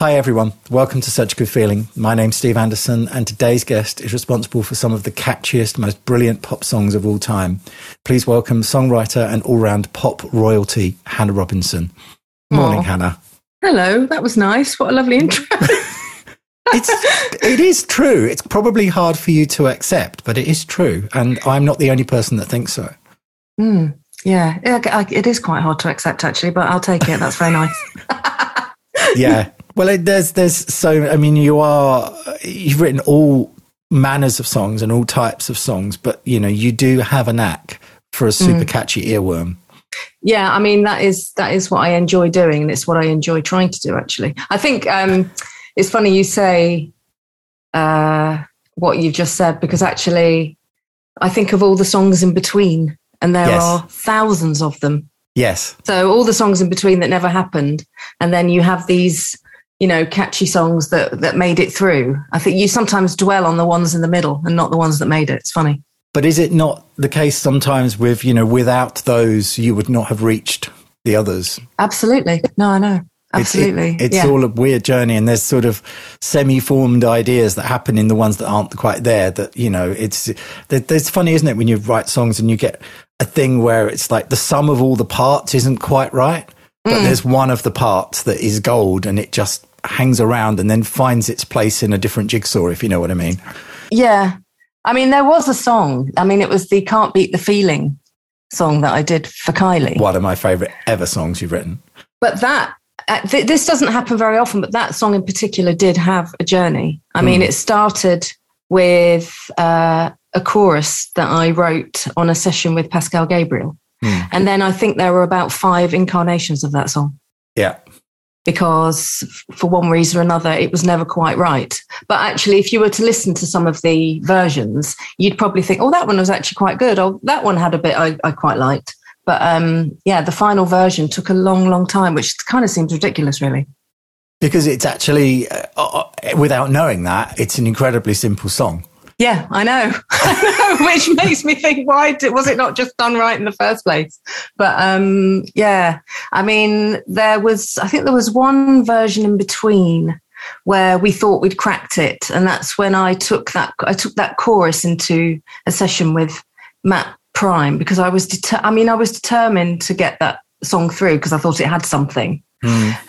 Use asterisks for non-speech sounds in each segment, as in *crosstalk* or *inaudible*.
Hi, everyone. Welcome to Such a Good Feeling. My name's Steve Anderson, and today's guest is responsible for some of the catchiest, most brilliant pop songs of all time. Please welcome songwriter and all round pop royalty, Hannah Robinson. Morning, Aw. Hannah. Hello, that was nice. What a lovely intro. *laughs* It's, it is true. It's probably hard for you to accept, but it is true. And I'm not the only person that thinks so. Mm, yeah, it is quite hard to accept actually, but I'll take it. That's very nice. *laughs* yeah. Well, it, there's there's so I mean you are you've written all manners of songs and all types of songs, but you know you do have a knack for a super catchy earworm. yeah, I mean that is that is what I enjoy doing, and it's what I enjoy trying to do. Actually, I think um, it's funny you say uh, what you've just said because actually, I think of all the songs in between, and there Yes. are thousands of them. Yes, So all the songs in between that never happened, and then you have these, you know, catchy songs that that made it through. I think you sometimes dwell on the ones in the middle and not the ones that made it. It's funny. but is it not the case sometimes with you know without those you would not have reached the others? Absolutely. No, I know. It's- it- Absolutely. it's yeah. all a weird journey, and there's sort of semi-formed ideas that happen in the ones that aren't quite there. That you know, it's there's funny, isn't it, when you write songs and you get a thing where it's like the sum of all the parts isn't quite right, but Mm. there's one of the parts that is gold, and it just hangs around and then finds its place in a different jigsaw, if you know what I mean. yeah. I mean, there was a song. I mean, it was the "Can't Beat the Feeling" song that I did for Kylie. One of my favorite ever songs you've written. But that uh, th- this doesn't happen very often. But that song in particular did have a journey. I mean, it started with uh, a chorus that I wrote on a session with Pascal Gabriel, Hmm. and then I think there were about five incarnations of that song Yeah, because for one reason or another it was never quite right. But actually if you were to listen to some of the versions you'd probably think oh that one was actually quite good. Oh that one had a bit i, I quite liked. But um, yeah the final version took a long long time which kind of seems ridiculous really. Because it's actually uh, uh, without knowing that, it's an incredibly simple song. Yeah i know. *laughs* I know, *laughs* which makes me think why did, was it not just done right in the first place? But um, yeah i mean there was i think there was one version in between where we thought we'd cracked it and that's when i took that i took that chorus into a session with matt prime because i was deter- i mean i was determined to get that song through because i thought it had something.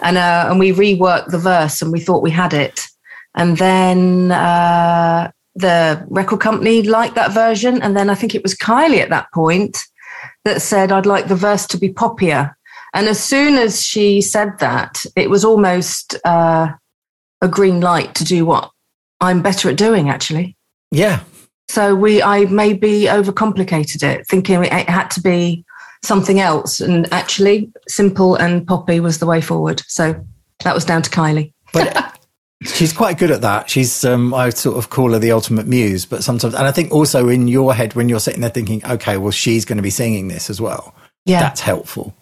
And uh, and we reworked the verse and we thought we had it. And then uh, the record company liked that version. And then i think it was kylie at that point that said i'd like the verse to be poppier. And as soon as she said that it was almost uh, a green light to do what i'm better at doing actually. Yeah, so we i maybe overcomplicated it thinking it had to be something else. And actually simple and poppy was the way forward. So that was down to kylie. But *laughs* she's quite good at that. She's, um, I sort of call her the ultimate muse, but sometimes, and I think also in your head when you're sitting there thinking, okay, well, she's going to be singing this as well. yeah That's helpful.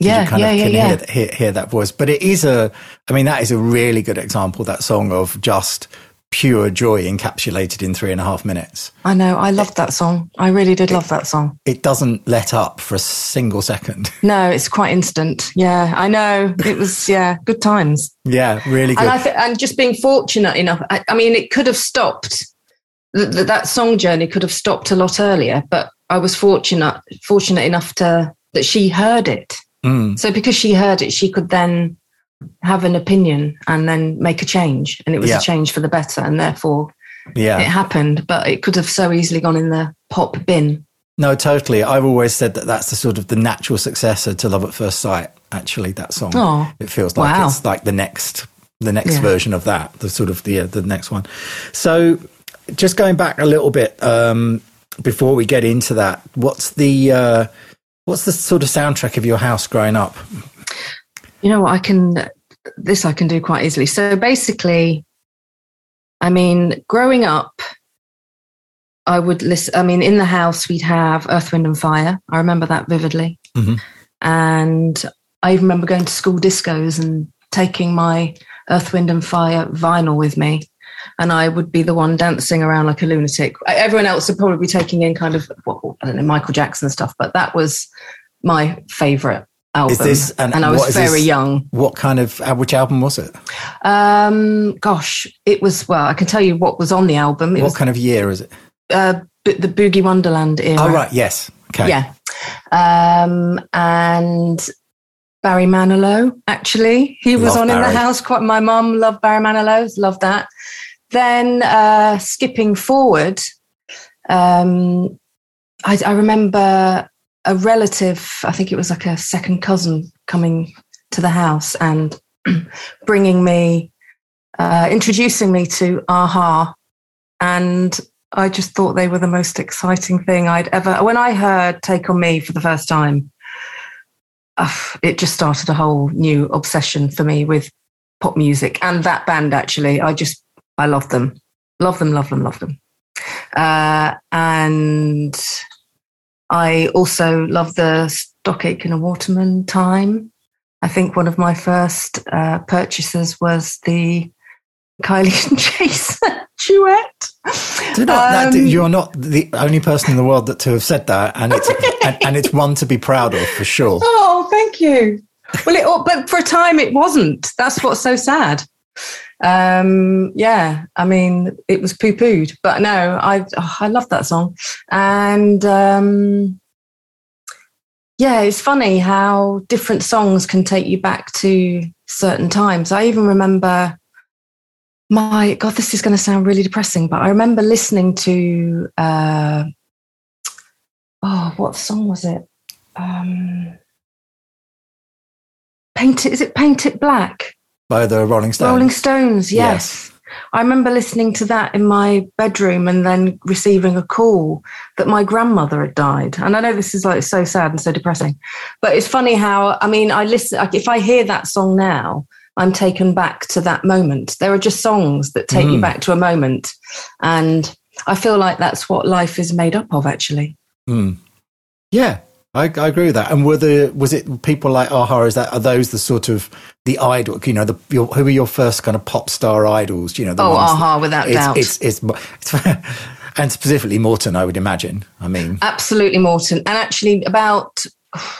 yeah you kind yeah of yeah can yeah Hear, hear, hear that voice. But it is a, I mean, that is a really good example, that song of just pure joy encapsulated in three and a half minutes. i know i loved that song i really did love that song It doesn't let up for a single second. *laughs* no it's quite instant yeah i know it was yeah good times yeah, really good. and I th- and just being fortunate enough. I, I mean, it could have stopped. Th- th- that song journey could have stopped a lot earlier, but I was fortunate fortunate enough to that she heard it. Mm, So because she heard it, she could then have an opinion and then make a change, and it was Yeah. a change for the better, and therefore yeah. it happened. But it could have so easily gone in the pop bin. No, totally. I've always said that that's the sort of the natural successor to Love at First Sight. Actually, that song. Oh, it feels like wow. it's like the next, the next Yeah. version of that. The sort of the uh, the next one. So, just going back a little bit um, before we get into that, what's the uh, what's the sort of soundtrack of your house growing up? You know what I can this I can do quite easily. So basically, I mean, growing up, I would listen. I mean, in the house we'd have Earth, Wind and Fire. I remember that vividly, Mhm. and I remember going to school discos and taking my Earth, Wind and Fire vinyl with me. And I would be the one dancing around like a lunatic. Everyone else would probably be taking in kind of, well, I don't know, Michael Jackson stuff, but that was my favorite album. Is this and, and I was very this- young. What kind of uh, which album was it? Um, gosh, it was well. I can tell you what was on the album. It what was kind of year is it? uh, the Boogie Wonderland era. Oh right, yes. Okay. Yeah. Um, and Barry Manilow, actually, he was Love on in the house. Quite. My mum loved Barry Manilow. Loved that. Then uh, skipping forward, um, I, I remember a relative. I think it was like a second cousin coming to the house and *clears throat* bringing me, uh, introducing me to A-ha, and I just thought they were the most exciting thing I'd ever. When I heard "Take on Me" for the first time, uh, it just started a whole new obsession for me with pop music and that band. Actually, I just I love them, love them, love them, love them, uh, and I also love the Stock Aitken and Waterman time. I think one of my first uh, purchases was the Kylie and *laughs* Jason duet. That, Um, you're not the only person in the world that to have said that, and it's *laughs* and, and it's one to be proud of for sure. Oh, thank you. Well, it, but for a time it wasn't. That's what's so sad. Um, yeah, I mean, it was poo pooed, but no, I oh, I love that song, and um, yeah, it's funny how different songs can take you back to certain times. I even remember my God, this is going to sound really depressing, but I remember listening to uh, oh, what song was it? Um, Paint it, is it Paint It Black? By the Rolling Stones. Rolling Stones, yes. I remember listening to that in my bedroom and then receiving a call that my grandmother had died. And I know this is like so sad and so depressing, but it's funny how, I mean, I listen, like, if I hear that song now, I'm taken back to that moment. There are just songs that take you Mm. back to a moment. And I feel like that's what life is made up of, actually. Mm. Yeah, I, I agree with that. And were the was it people like A-ha? Is that are those the sort of the idol? You know, the your, who are your first kind of pop star idols? You know, the Oh, aha, without it's, doubt. It's, it's, it's, *laughs* and specifically Morten, I would imagine. I mean, Absolutely, Morten. And actually, about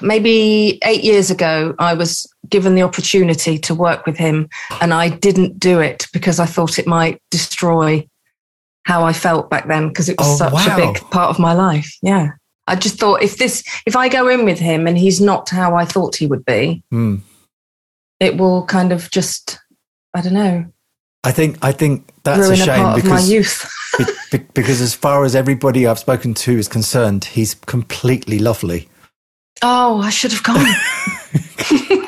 maybe eight years ago, I was given the opportunity to work with him, and I didn't do it because I thought it might destroy how I felt back then because it was Oh, such wow. a big part of my life. Yeah. I just thought if this, if I go in with him and he's not how I thought he would be, mm. it will kind of just, I don't know, I think I think that's a shame my because youth. *laughs* be- be- because as far as everybody I've spoken to is concerned, he's completely lovely. oh, I should have gone. *laughs*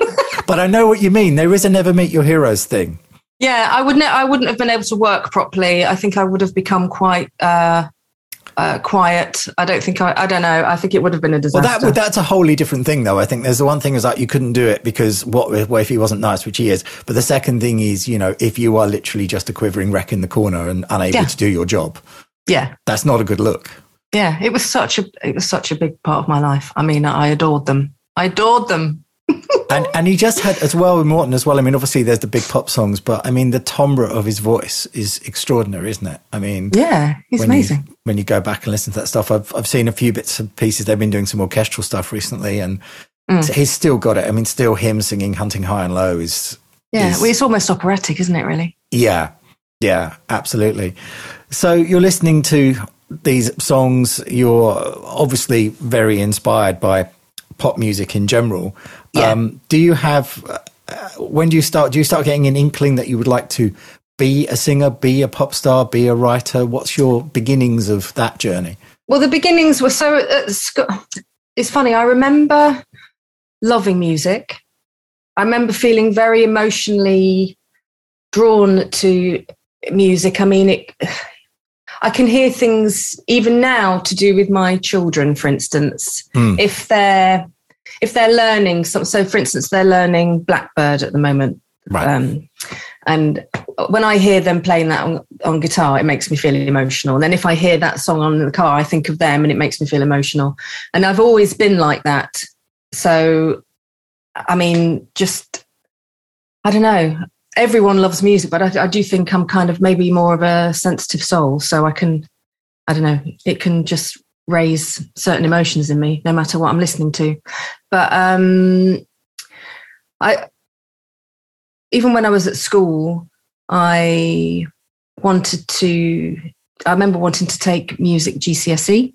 But I know what you mean. There is a never meet your heroes thing. Yeah, I wouldn't. I wouldn't have been able to work properly. I think I would have become quite uh, uh, quiet. I don't think I. I don't know. I think it would have been a Well, disaster. that that's a wholly different thing, though. I think there's the one thing is that you couldn't do it because what, what if he wasn't nice, which he is. But the second thing is, you know, if you are literally just a quivering wreck in the corner and unable Yeah. to do your job, yeah, that's not a good look. yeah. It was such a. It was such a big part of my life. I mean, I adored them. I adored them. And and he just had as well with Morten as well. I mean, obviously there's the big pop songs, but I mean the timbre of his voice is extraordinary, isn't it? I mean, Yeah, he's when amazing. You, when you go back and listen to that stuff, I've I've seen a few bits and pieces. They've been doing some orchestral stuff recently, and Mm. he's still got it. I mean, still him singing "Hunting High and Low" is yeah, is- well, it's almost operatic, isn't it? Really. Yeah, yeah, absolutely. So you're listening to these songs. You're obviously very inspired by pop music in general. Yeah. Um, do you have? Uh, when do you start? Do you start getting an inkling that you would like to be a singer, be a pop star, be a writer? What's your beginnings of that journey? Well, the beginnings were so. Uh, it's funny. I remember loving music. I remember feeling very emotionally drawn to music. I mean, it. I can hear things even now to do with my children, for instance. Hmm. If they're if they're learning, so, so for instance, they're learning Blackbird at the moment, Right. um, and when I hear them playing that on, on guitar, it makes me feel emotional. And then if I hear that song on the car, I think of them and it makes me feel emotional. And I've always been like that. So, I mean, just, I don't know. Everyone loves music, but I, I do think I'm kind of maybe more of a sensitive soul. So I can, I don't know, it can just raise certain emotions in me no matter what I'm listening to. But um, I even when I was at school, I wanted to. I remember wanting to take music GCSE,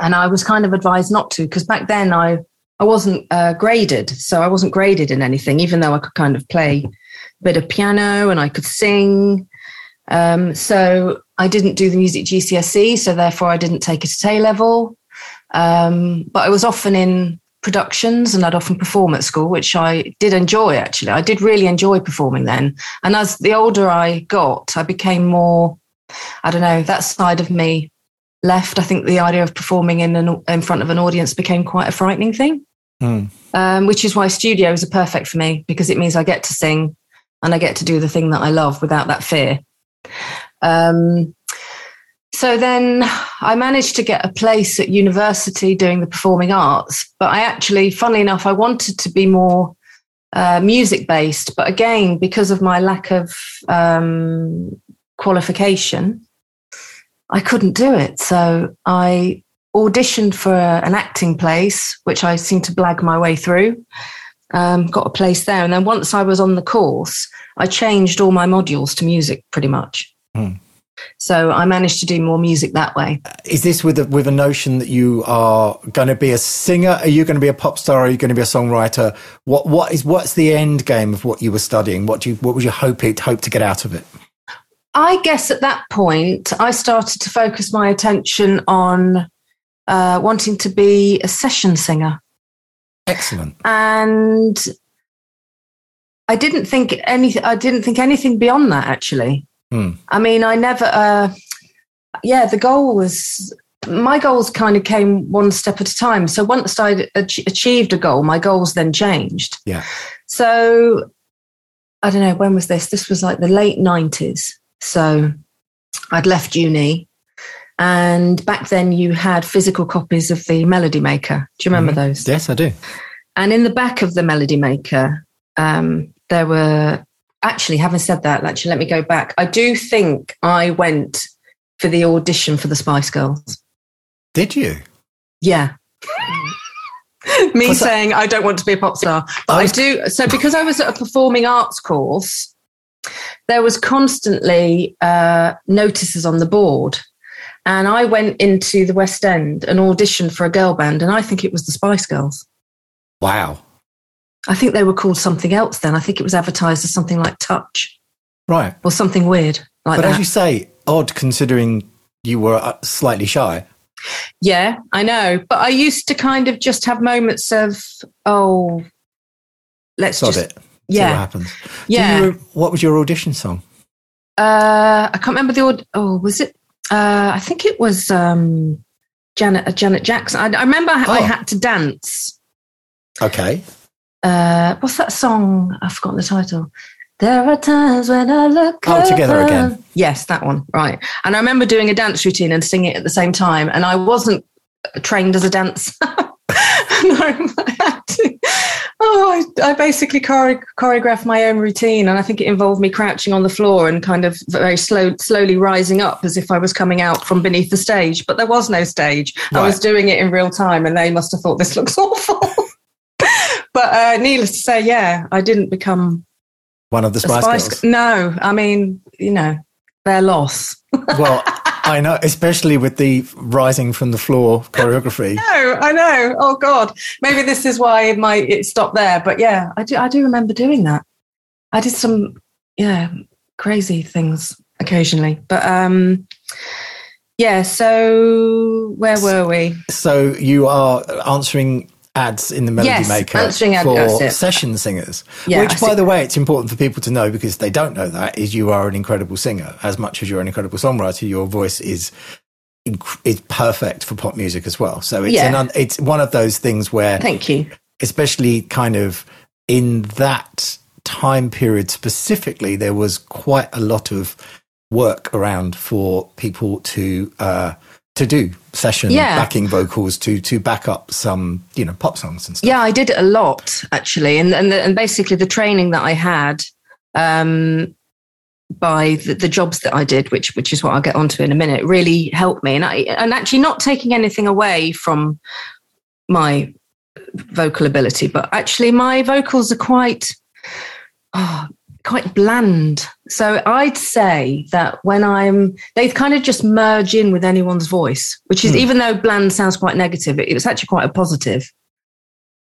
and I was kind of advised not to because back then I I wasn't uh, graded, so I wasn't graded in anything, even though I could kind of play a bit of piano and I could sing. Um, so I didn't do the music GCSE, so therefore I didn't take it at A level. Um, but I was often in productions and I'd often perform at school, which I did enjoy actually. I did really enjoy performing then. And as the older I got, I became more, I don't know, that side of me left. I think the idea of performing in an, in front of an audience became quite a frightening thing. Mm. Um, which is why studios are perfect for me because it means I get to sing and I get to do the thing that I love without that fear. Um, so then I managed to get a place at university doing the performing arts, but I actually, funnily enough, I wanted to be more uh, music based. But again, because of my lack of um, qualification, I couldn't do it. So I auditioned for an acting place, which I seemed to blag my way through. Um, got a place there. And then once I was on the course, I changed all my modules to music pretty much. Hmm. So I managed to do more music that way. Is this with a, with a notion that you are going to be a singer? Are you going to be a pop star? Are you going to be a songwriter? What what is what's the end game of what you were studying? What do you what was your hope hope to get out of it? I guess at that point I started to focus my attention on uh, wanting to be a session singer. Excellent. And I didn't think any. I didn't think anything beyond that actually. Hmm. I mean, I never, uh, yeah, the goal was, my goals kind of came one step at a time. So once I achieved a goal, my goals then changed. Yeah. So I don't know, when was this? This was like the late 90s. So I'd left uni. And back then you had physical copies of the Melody Maker. Do you remember mm-hmm. those? Yes, I do. And in the back of the Melody Maker, um, there were actually, having said that, actually, let me go back. I do think I went for the audition for the Spice Girls. Did you? Yeah. *laughs* me saying I don't want to be a pop star, but I, was... I do. So because I was at a performing arts course, there was constantly uh, notices on the board. And I went into the West End and auditioned for a girl band, and I think it was the Spice Girls. Wow. I think they were called something else then. I think it was advertised as something like Touch. Right. Or something weird like but that. as you say, odd considering you were uh, slightly shy. Yeah, I know. But I used to kind of just have moments of, oh, let's Sod just. It. Yeah. what happens. Yeah. You, what was your audition song? Uh, I can't remember the. Oh, was it? Uh, I think it was um, Janet uh, Janet Jackson. I, I remember oh. I had to dance. Okay uh, what's that song? I've forgotten the title. There are times when I look. Oh, together again. Yes, that one. Right. And I remember doing a dance routine and singing it at the same time. And I wasn't trained as a dancer. *laughs* no, I had to. Oh, I, I basically chore- choreographed my own routine, and I think it involved me crouching on the floor and kind of very slow, slowly rising up as if I was coming out from beneath the stage. But there was no stage. Right. I was doing it in real time, and they must have thought this looks *laughs* awful. But uh, needless to say, yeah, I didn't become one of the Spice, Spice Girls. No, I mean, you know, their loss. *laughs* well, I know, especially with the rising from the floor choreography. *laughs* no, I know. Oh God, maybe this is why it might it stopped there. But yeah, I do. I do remember doing that. I did some, yeah, crazy things occasionally. But um, yeah. So where were we? So you are answering ads in the Melody yes, Maker for session singers. Yeah, which, by the way, it's important for people to know because they don't know that is you are an incredible singer. As much as you're an incredible songwriter, your voice is is perfect for pop music as well. So it's yeah. an, it's one of those things where thank you, especially kind of in that time period specifically, there was quite a lot of work around for people to. Uh, to do session yeah. backing vocals to to back up some you know pop songs and stuff. Yeah, I did it a lot actually, and and, the, and basically the training that I had um, by the, the, jobs that I did, which which is what I'll get onto in a minute, really helped me. And I and actually not taking anything away from my vocal ability, but actually my vocals are quite, oh, quite bland. So I'd say that when I'm, they kind of just merge in with anyone's voice, which is, mm. even though bland sounds quite negative, it, it's actually quite a positive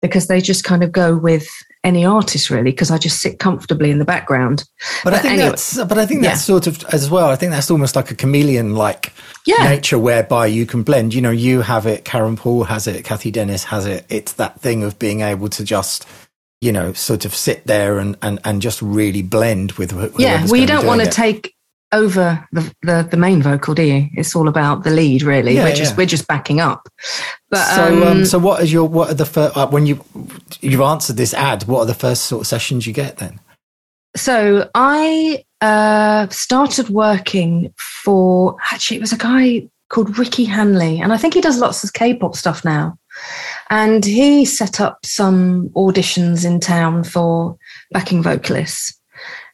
because they just kind of go with any artist really because I just sit comfortably in the background. But, but I think anyway, that's but I think that's yeah. sort of as well. I think that's almost like a chameleon like yeah. nature whereby you can blend. You know, you have it, Karen Poole has it, Cathy Dennis has it. It's that thing of being able to just you know sort of sit there and and, and just really blend with. Yeah, well, you don't want to take over the, the, the main vocal, do you? It's all about the lead, really. Yeah, we're just yeah. we're just backing up. But so um, um, so what is your what are the first uh, when you you've answered this ad? What are the first sort of sessions you get then? So I uh, started working for actually it was a guy called Ricky Hanley, and I think he does lots of K-pop stuff now. And he set up some auditions in town for backing vocalists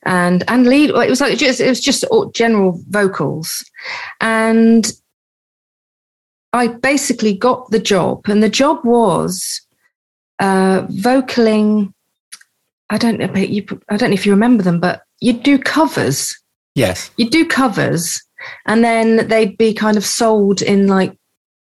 and and lead. It was like just it was just general vocals, and I basically got the job, and the job was uh, vocaling. I don't know, you, I don't know if you remember them, but you'd do covers. Yes, you'd do covers, and then they'd be kind of sold in like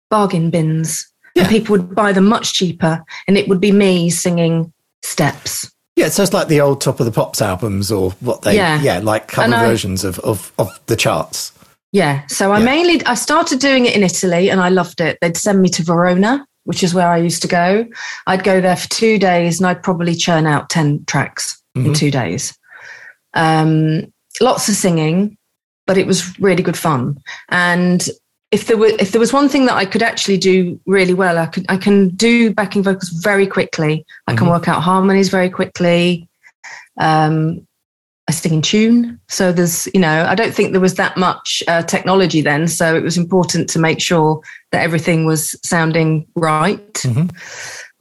bargain bins, yeah. and people would buy them much cheaper, and it would be me singing steps. Yeah, so it's like the old Top of the Pops albums or what they, yeah, yeah like cover I, versions of, of, of the charts. Yeah, so I yeah. mainly, I started doing it in Italy and I loved it. They'd send me to Verona, which is where I used to go. I'd go there for two days and I'd probably churn out 10 tracks mm-hmm. in two days. Um, lots of singing, but it was really good fun. And if there were if there was one thing that I could actually do really well, I could I can do backing vocals very quickly. I can mm-hmm. work out harmonies very quickly. Um, I sing in tune, so there's you know I don't think there was that much uh, technology then, so it was important to make sure that everything was sounding right. Mm-hmm.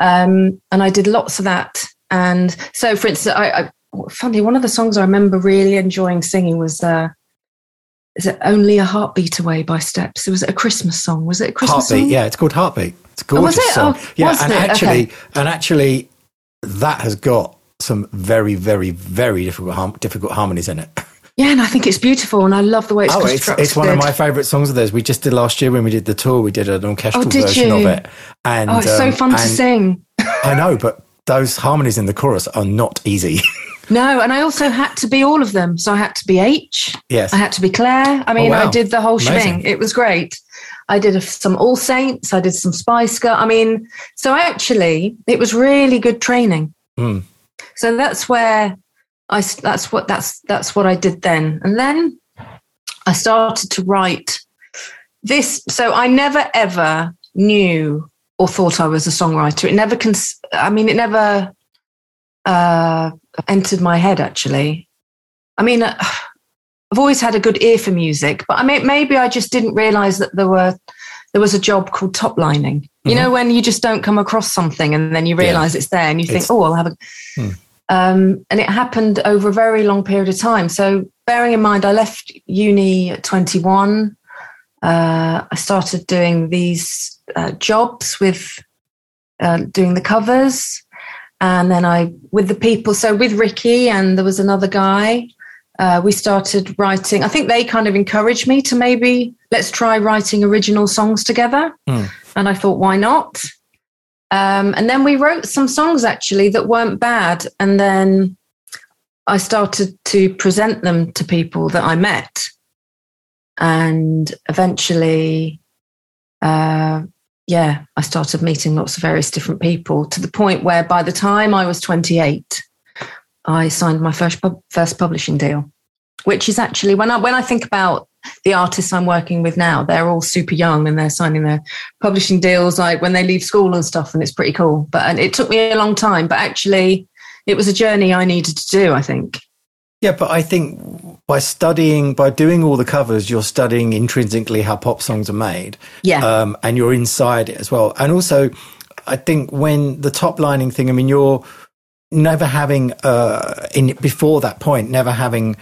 Um, and I did lots of that. And so, for instance, I, I funny one of the songs I remember really enjoying singing was. Uh, is it only a heartbeat away by steps was it a christmas song was it a christmas heartbeat song? yeah it's called heartbeat it's a gorgeous oh, was it? song oh, yeah and it? actually okay. and actually that has got some very very very difficult difficult harmonies in it *laughs* yeah, and I think it's beautiful, and I love the way it's oh, constructed. It's, it's one of my favourite songs of theirs. We just did last year when we did the tour. We did an orchestral oh, version you? of it, and oh, it's um, so fun to sing. *laughs* I know, but those harmonies in the chorus are not easy. *laughs* No, and I also had to be all of them. So I had to be H. Yes. I had to be Claire. I mean, oh, wow. I did the whole shebang. It was great. I did a, some All Saints. I did some Spice Girl. I mean, so actually, it was really good training. Mm. So that's where I. That's what that's that's what I did then, and then I started to write this. So I never ever knew or thought I was a songwriter. It never. Cons- I mean, it never. Uh, entered my head actually. I mean, uh, I've always had a good ear for music, but I mean, maybe I just didn't realize that there were there was a job called top lining. You mm-hmm. know, when you just don't come across something and then you realize yeah. it's there and you think, oh, I'll have a. Hmm. Um, and it happened over a very long period of time. So, bearing in mind, I left uni at 21. Uh, I started doing these uh, jobs with uh, doing the covers and then I with the people. So with Ricky and there was another guy. Uh, we started writing. I think they kind of encouraged me to maybe let's try writing original songs together. Mm. And I thought, why not? Um, and then we wrote some songs actually that weren't bad. And then I started to present them to people that I met. And eventually, uh, yeah, I started meeting lots of various different people to the point where by the time I was 28, I signed my first first publishing deal, which is actually when I when I think about the artists I'm working with now, they're all super young and they're signing their publishing deals like when they leave school and stuff, and it's pretty cool. But and it took me a long time, but actually, it was a journey I needed to do. I think. Yeah, but I think by studying, by doing all the covers, you're studying intrinsically how pop songs are made. Yeah. Um, and you're inside it as well. And also, I think when the top lining thing, I mean, you're never having, uh, in before that point, never having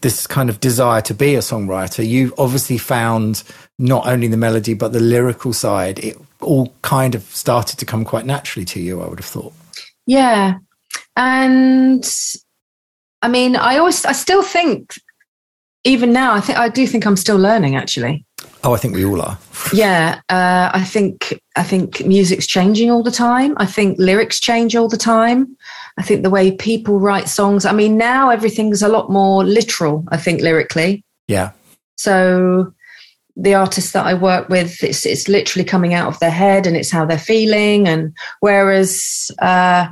this kind of desire to be a songwriter, You've obviously found not only the melody but the lyrical side. It all kind of started to come quite naturally to you. I would have thought. Yeah, and I mean, I always, I still think, even now, I think I do think I'm still learning. Actually. Oh, I think we all are. yeah, uh, I think I think music's changing all the time. I think lyrics change all the time. I think the way people write songs. I mean, now everything's a lot more literal. I think lyrically. Yeah. So the artists that I work with, it's it's literally coming out of their head and it's how they're feeling. And whereas uh,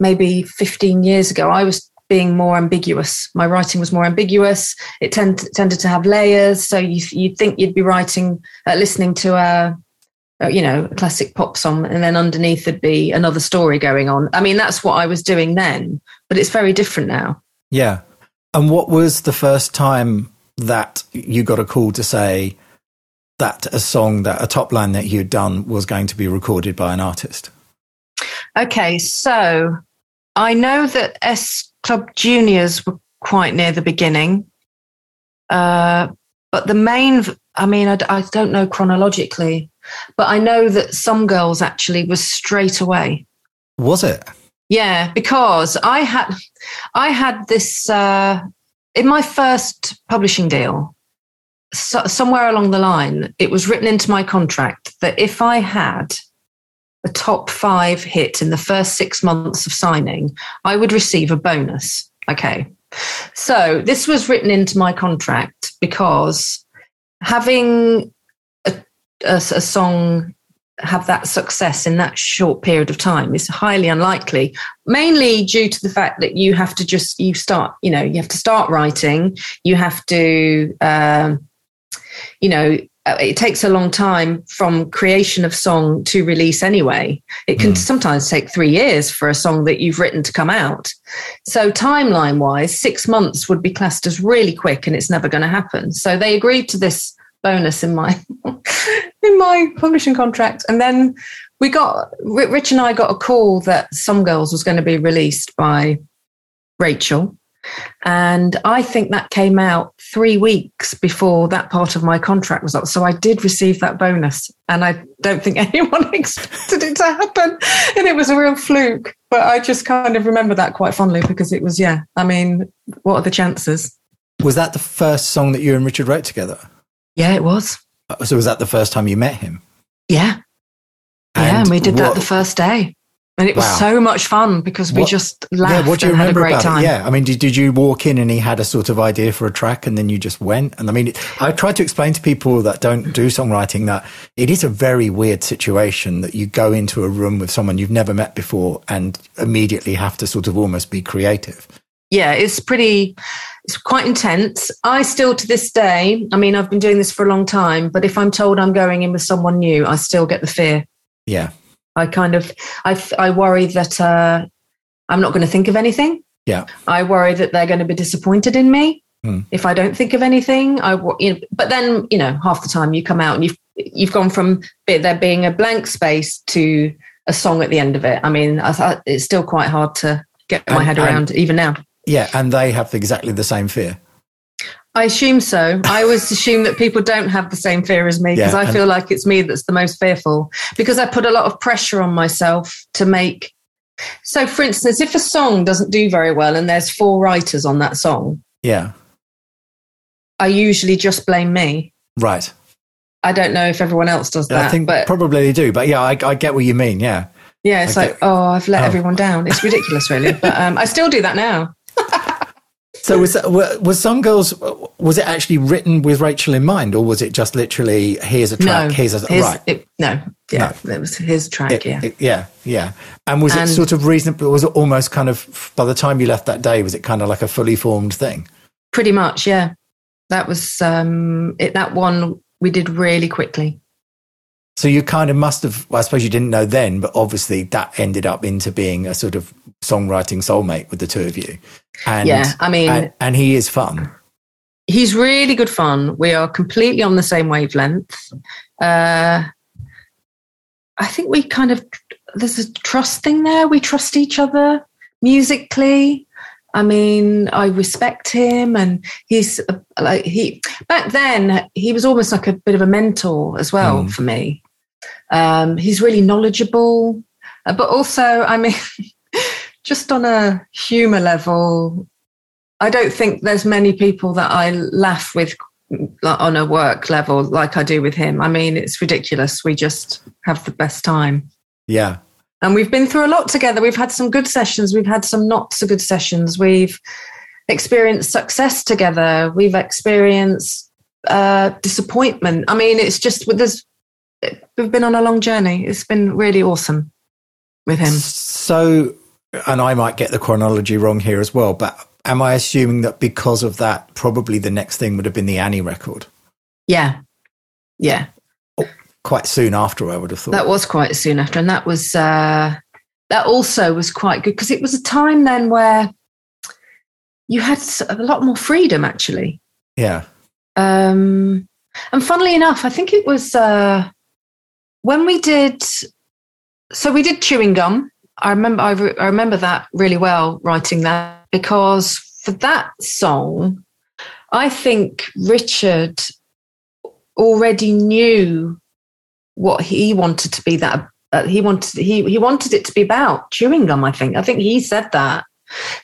maybe 15 years ago, I was being more ambiguous. My writing was more ambiguous. It tend, tended to have layers. So you, you'd think you'd be writing, uh, listening to a, a, you know, a classic pop song, and then underneath there'd be another story going on. I mean, that's what I was doing then, but it's very different now. Yeah. And what was the first time that you got a call to say that a song, that a top line that you'd done was going to be recorded by an artist? Okay, so I know that S Club Juniors were quite near the beginning. Uh, but the main, I mean, I, I, don't know chronologically, but I know that Some Girls actually was straight away. Was it? Yeah, because I had, I had this uh, in my first publishing deal. So, somewhere along the line, it was written into my contract that if I had a top five hit in the first six months of signing, I would receive a bonus. Okay. So this was written into my contract because having a, a, a song have that success in that short period of time is highly unlikely mainly due to the fact that you have to just you start you know you have to start writing you have to um, you know it takes a long time from creation of song to release anyway. It can mm. sometimes take three years for a song that you've written to come out. So timeline wise, six months would be classed as really quick and it's never going to happen. So they agreed to this bonus in my, *laughs* in my publishing contract. And then we got, Rich and I got a call that Some Girls was going to be released by Rachel and I think that came out three weeks before that part of my contract was up. So I did receive that bonus. And I don't think *laughs* anyone expected it to happen. And it was a real fluke. But I just kind of remember that quite fondly because it was, yeah, I mean, what are the chances? Was that the first song that you and Richard wrote together? Yeah, it was. Uh, so was that the first time you met him? Yeah. And yeah, and we did what, that the first day. And it was wow. so much fun because we what, just laughed yeah, what do you remember about time. It? Yeah, I mean, did, did you walk in and he had a sort of idea for a track and then you just went? And I mean, I try to explain to people that don't do songwriting that it is a very weird situation that you go into a room with someone you've never met before and immediately have to sort of almost be creative. Yeah, it's pretty, it's quite intense. I still, to this day, I mean, I've been doing this for a long time, but if I'm told I'm going in with someone new, I still get the fear. Yeah. I kind of, I, I worry that uh, I'm not going to think of anything. Yeah. I worry that they're going to be disappointed in me mm. if I don't think of anything. I, you know, but then you know, half the time you come out and you've you've gone from there being a blank space to a song at the end of it. I mean, I it's still quite hard to get my and, head around and, even now. Yeah, and they have exactly the same fear. I assume so. I always *laughs* assume that people don't have the same fear as me because yeah, I feel like it's me that's the most fearful because I put a lot of pressure on myself to make. So, for instance, if a song doesn't do very well and there's four writers on that song, yeah, I usually just blame me. Right. I don't know if everyone else does that. I think but probably they do, but yeah, I, I get what you mean. Yeah. Yeah, it's I like, get, oh, I've let oh. everyone down. It's ridiculous, really. But um, I still do that now. *laughs* So was was Some Girls was it actually written with Rachel in mind, or was it just literally here's a track, no, here's a right? It, no, yeah, no. it was his track, it, yeah, it, yeah, yeah. And was and, it sort of reasonable? Was it almost kind of by the time you left that day? Was it kind of like a fully formed thing? Pretty much, yeah. That was um, it. That one we did really quickly. So you kind of must have, well, I suppose you didn't know then, but obviously that ended up into being a sort of songwriting soulmate with the two of you. And, yeah, I mean, and, and he is fun. He's really good fun. We are completely on the same wavelength. Uh, I think we kind of, there's a trust thing there. We trust each other musically. I mean, I respect him, and he's uh, like he back then. He was almost like a bit of a mentor as well mm. for me. Um, he's really knowledgeable, uh, but also, I mean, *laughs* just on a humor level, I don't think there's many people that I laugh with on a work level like I do with him. I mean, it's ridiculous. We just have the best time. Yeah. And we've been through a lot together. We've had some good sessions. We've had some not so good sessions. We've experienced success together. We've experienced uh, disappointment. I mean, it's just there's we've been on a long journey. It's been really awesome with him. So, and I might get the chronology wrong here as well, but am I assuming that because of that, probably the next thing would have been the Annie record? Yeah. Yeah. Oh, quite soon after, I would have thought. That was quite soon after. And that was, uh, that also was quite good because it was a time then where you had a lot more freedom, actually. Yeah. Um, and funnily enough, I think it was uh, when we did, so we did chewing gum. I remember, I, re- I remember that really well writing that because for that song, I think Richard already knew what he wanted to be that uh, he wanted he he wanted it to be about chewing gum i think i think he said that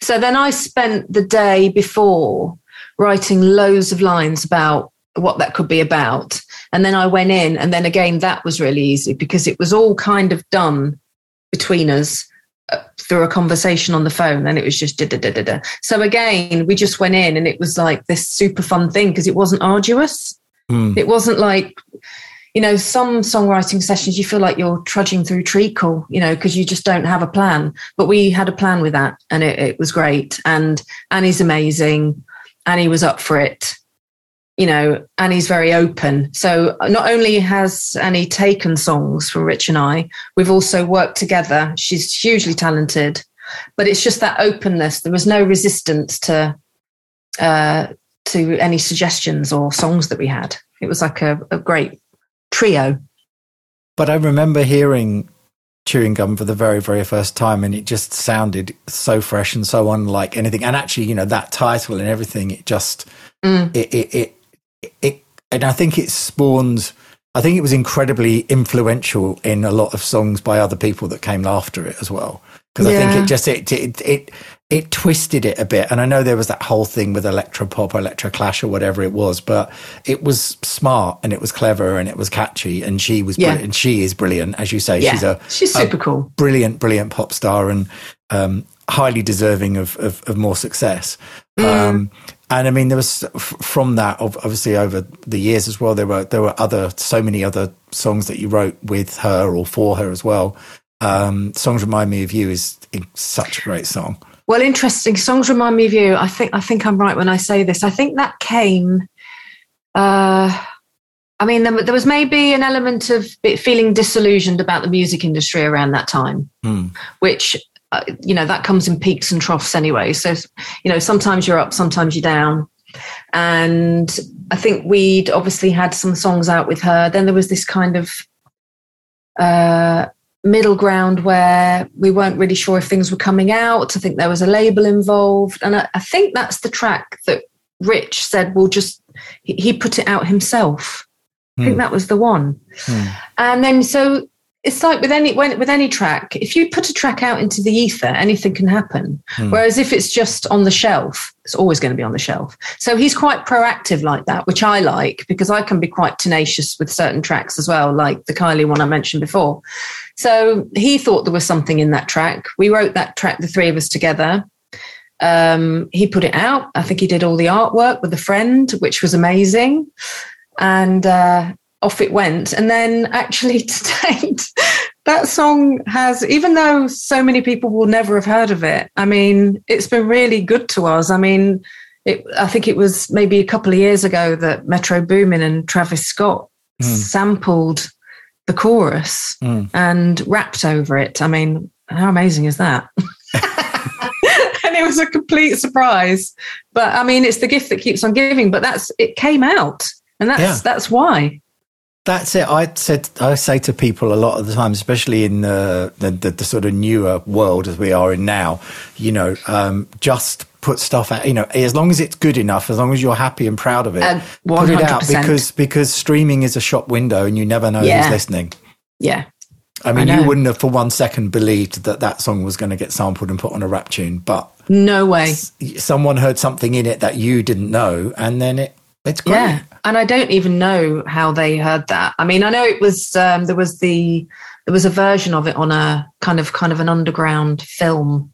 so then i spent the day before writing loads of lines about what that could be about. And then i went in and then again that was really easy because it was all kind of done between us through a conversation on the phone and it was just da, da, da, da, da. so again we just went in and it was like this super fun thing because it wasn't arduous. Mm. it wasn't like you know some songwriting sessions you feel like you're trudging through treacle you know because you just don't have a plan. But we had a plan with that and it, it was great. And annie's amazing. Annie was up for it you know, Annie's very open. So not only has Annie taken songs from Rich and I, we've also worked together. She's hugely talented, but it's just that openness. There was no resistance to uh, to any suggestions or songs that we had. It was like a, a great trio. But I remember hearing chewing gum for the very very first time and it just sounded so fresh and so unlike anything and actually you know that title and everything it just mm. it, it, it it, and I think it spawned. I think it was incredibly influential in a lot of songs by other people that came after it as well. Because yeah. I think it just it, it it it twisted it a bit. And I know there was that whole thing with electro pop, electro clash, or whatever it was, but it was smart and it was clever and it was catchy. And she was yeah. and she is brilliant, as you say. Yeah. She's a she's super a cool, brilliant, brilliant pop star and um, highly deserving of, of, of more success. Mm. Um, and I mean, there was from that, obviously, over the years as well. There were there were other so many other songs that you wrote with her or for her as well. Um, songs remind me of you is such a great song. Well, interesting. Songs remind me of you. I think I think I'm right when I say this. I think that came. Uh, I mean, there, there was maybe an element of feeling disillusioned about the music industry around that time, mm. which you know that comes in peaks and troughs anyway so you know sometimes you're up sometimes you're down and i think we'd obviously had some songs out with her then there was this kind of uh, middle ground where we weren't really sure if things were coming out i think there was a label involved and i, I think that's the track that rich said well just he, put it out himself I think hmm. that was the one. Mm. And then so it's like with any when, with any track if you put a track out into the ether anything can happen. Mm. whereas if it's just on the shelf it's always going to be on the shelf. So he's quite proactive like that which i like because i can be quite tenacious with certain tracks as well like the kylie one i mentioned before. So he thought there was something in that track. We wrote that track the three of us together. Um, he put it out. I think he did all the artwork with a friend which was amazing. And uh, off it went. And then actually *laughs* to date, that song has, even though so many people will never have heard of it, I mean, it's been really good to us. I mean, it, I think it was maybe a couple of years ago that Metro Boomin and Travis Scott mm. sampled the chorus mm. and rapped over it. I mean, how amazing is that? *laughs* *laughs* and it was a complete surprise. But I mean, it's the gift that keeps on giving. But that's it came out, and that's yeah. that's why. That's it. I said I say to people a lot of the time, especially in the the, the, the sort of newer world as we are in now. You know, um, just put stuff out. You know, as long as it's good enough, as long as you're happy and proud of it, Uh, put it out because because streaming is a shop window and you never know Yeah. who's listening. Yeah. I mean, I you wouldn't have for one second believed that that song was going to get sampled and put on a rap tune, but No way. someone heard something in it that you didn't know, and then it it's great. Yeah. And I don't even know how they heard that. I mean, I know it was um, there was the there was a version of it on a kind of kind of an underground film.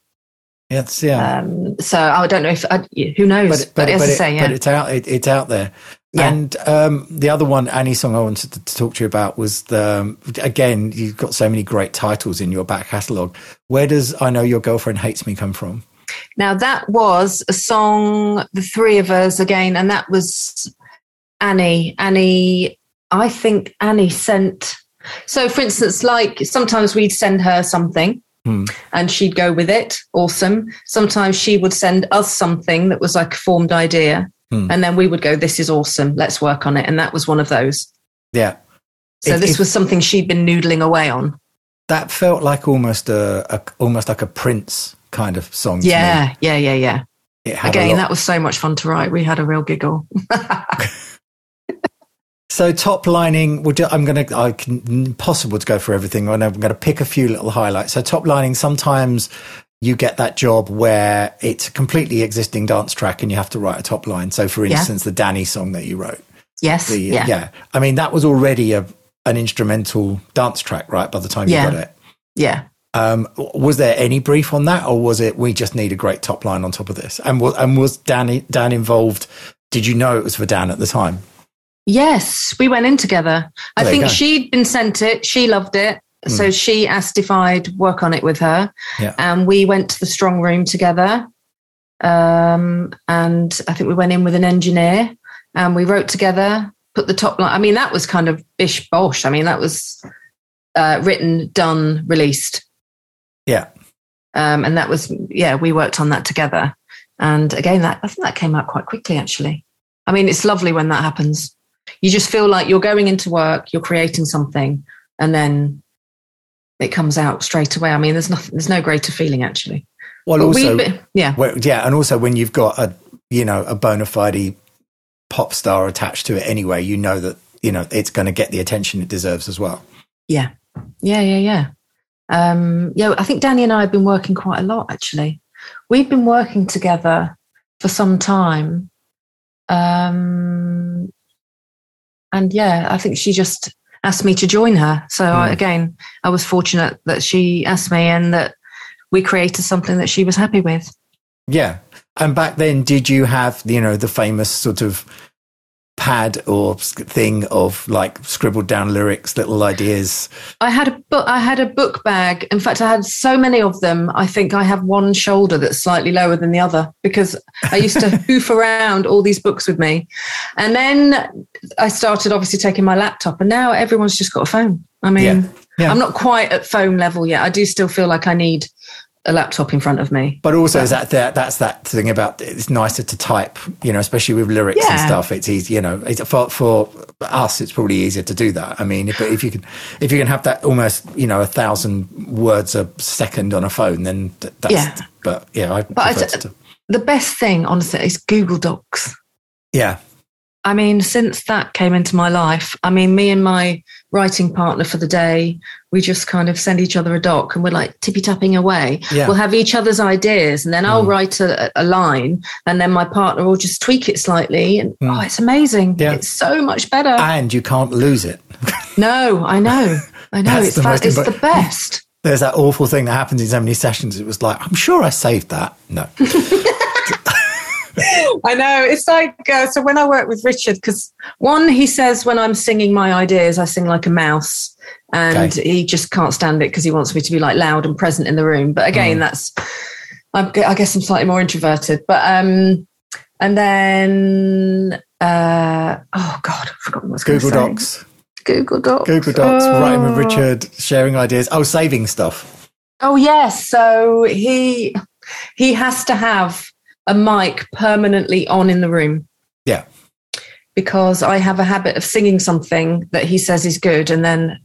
It's yeah. Um, so I don't know if I, who knows. But, but, as but I it- say, yeah, but it's out. It, it's out there. Yeah. And um, the other one, Annie song, I wanted to, to talk to you about was the again. You've got so many great titles in your back catalogue. Where does "I Know Your Girlfriend Hates Me" come from? Now that was a song, the three of us again, and that was Annie. Annie, I think Annie sent. So, for instance, like sometimes we'd send her something Hmm. and she'd go with it. Awesome. Sometimes she would send us something that was like a formed idea. Hmm. And then we would go, This is awesome. Let's work on it. And that was one of those. Yeah, So, If- this if- was something she'd been noodling away on. that felt like almost a, a almost like a Prince kind of song. Yeah, yeah, yeah, yeah. it had a Again, that was so much fun to write. We had a real giggle. *laughs* So top lining, we'll do, I'm going to, I can, impossible to go for everything. I'm going to pick a few little highlights. So top lining, sometimes you get that job where it's a completely existing dance track and you have to write a top line. So for Yeah. instance, the Danny song that you wrote. Yes. The, yeah. I mean, that was already a, an instrumental dance track, right? By the time Yeah. you got it. Yeah. Um, was there any brief on that or was it, we just need a great top line on top of this? And was, and was Dan, Dan involved? Did you know it was for Dan at the time? Yes, we went in together. I there think she'd been sent it. She loved it. So she asked if I'd work on it with her. Yeah. And we went to the strong room together. Um, and I think we went in with an engineer and we wrote together, put the top line. I mean, that was kind of bish bosh. I mean, that was uh, written, done, released. Yeah. Um, and that was, yeah, we worked on that together. And again, that I think that came out quite quickly, actually. I mean, it's lovely when that happens. You just feel like you're going into work, you're creating something, and then it comes out straight away. I mean, there's nothing, there's no greater feeling actually. Well, But also, we, yeah, Well, yeah, and also when you've got a you know a bona fide pop star attached to it anyway, you know that you know it's going to get the attention it deserves as well. yeah, yeah, yeah, yeah. Um, yeah, I think Danny and I have been working quite a lot actually. We've been working together for some time. Um, and yeah, I think she just asked me to join her. So I, Mm. again, I was fortunate that she asked me and that we created something that she was happy with. Yeah, and back then, did you have you know the famous sort of pad or thing of like scribbled down lyrics, little ideas? I had a book. I had a book bag. In fact, I had so many of them. I think I have one shoulder that's slightly lower than the other because I used to *laughs* hoof around all these books with me. And then I started obviously taking my laptop, and now everyone's just got a phone. I mean, Yeah. Yeah. I'm not quite at phone level yet. I do still feel like I need a laptop in front of me. But also, is that, that that's that thing about it's nicer to type, you know, especially with lyrics and stuff. It's easy, you know, it's, for for us, it's probably easier to do that. I mean, if, if you can, if you can have that almost, you know, a thousand words a second on a phone, then that's. Yeah. But yeah, I But I to. The best thing, honestly, is Google Docs. Yeah, I mean, since that came into my life, I mean, me and my writing partner for the day, we just kind of send each other a doc and we're like tippy tapping away. Yeah. We'll have each other's ideas and then I'll Mm. write a, a line and then my partner will just tweak it slightly. And Mm. oh, it's amazing. Yeah. It's so much better. and you can't lose it. *laughs* no, I know. I know. That's It's, the fa- it's the best. There's that awful thing that happens in so many sessions. It was like, I'm sure I saved that. No, *laughs* I know. It's like, uh, so when I work with Richard, because one, he says when I'm singing my ideas, I sing like a mouse. And Okay. he just can't stand it because he wants me to be like loud and present in the room. But again, Mm. that's, I'm, I guess I'm slightly more introverted. But, um, and then, uh, oh God, I've forgotten what's Google Docs, Google Docs. Google Docs, Oh. writing with Richard, sharing ideas. Oh, saving stuff. Oh yes, so he he has to have a mic permanently on in the room. Yeah. Because I have a habit of singing something that he says is good and then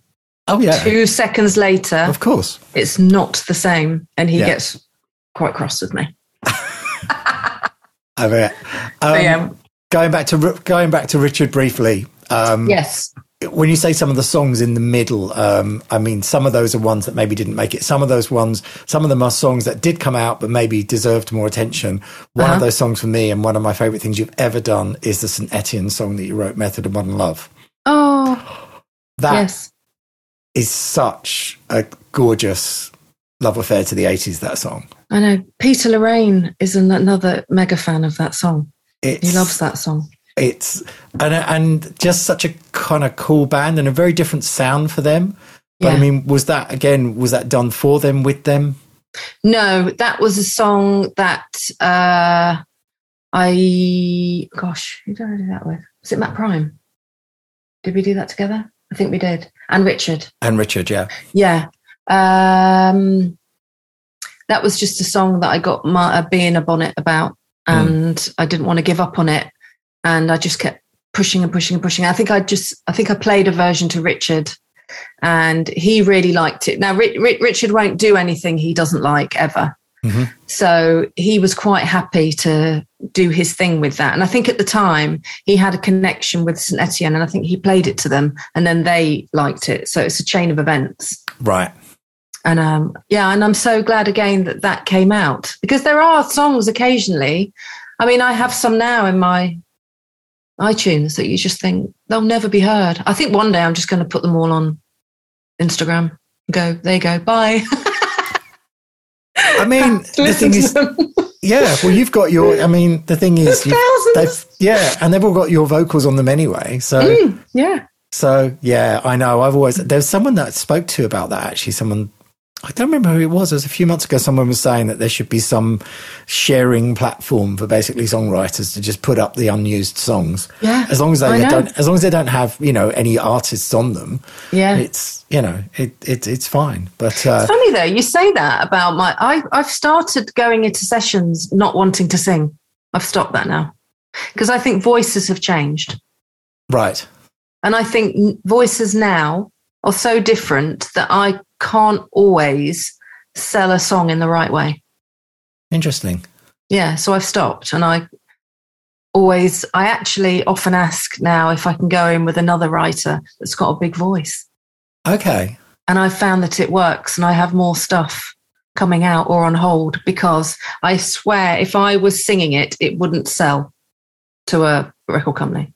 Oh yeah, 2 seconds later of course. it's not the same and he Yeah. gets quite cross with me. *laughs* I bet. Um, yeah. Going back to going back to Richard briefly. Um, Yes. When you say some of the songs in the middle, um, I mean, some of those are ones that maybe didn't make it. Some of those ones, some of them are songs that did come out, but maybe deserved more attention. One Uh-huh. of those songs for me, and one of my favorite things you've ever done, is the St. Etienne song that you wrote, Method of Modern Love. Oh, That yes. is such a gorgeous love affair to the 80s, that song. I know. Peter Loraine is an, another mega fan of that song. It's, He loves that song. It's, and, and just such a kind of cool band and a very different sound for them. But Yeah. I mean, was that, again, was that done for them, with them? No, that was a song that uh, I, gosh, who did I do that with? Was it Matt Prime? Did we do that together? I think we did. And Richard. And Richard, yeah. Yeah. Um, that was just a song that I got my a bee in a bonnet about, and I didn't want to give up on it, and I just kept pushing and pushing and pushing. I think I just I think I played a version to Richard, and he really liked it. Now Ri- Ri- Richard won't do anything he doesn't like ever. Mhm. So he was quite happy to do his thing with that. And I think at the time he had a connection with St. Etienne and I think he played it to them and then they liked it. So it's a chain of events. Right. And um, yeah, and I'm so glad again that that came out because there are songs occasionally. I mean, I have some now in my iTunes that you just think they'll never be heard. I think one day I'm just going to put them all on Instagram. Go, there you go, bye. *laughs* I mean, the thing is, yeah, well, you've got your, I mean, the thing is, thousands. they've, yeah, and they've all got your vocals on them anyway. So, Mm, yeah. so yeah, I know. I've always, there's someone that I spoke to about that actually. Someone, I don't remember who it was. It was a few months ago. Someone was saying that there should be some sharing platform for basically songwriters to just put up the unused songs. Yeah, As long as they don't, as long as they don't have, you know, any artists on them, Yeah. it's, you know, it, it it's fine. But, uh, Funny though, you say that about my. I, I've started going into sessions not wanting to sing. I've stopped that now because I think voices have changed. right. And I think voices now are so different that I can't always sell a song in the right way. Interesting. Yeah. So I've stopped and I always, I actually often ask now if I can go in with another writer that's got a big voice. Okay. And I've found that it works and I have more stuff coming out or on hold because I swear if I was singing it, it wouldn't sell to a record company.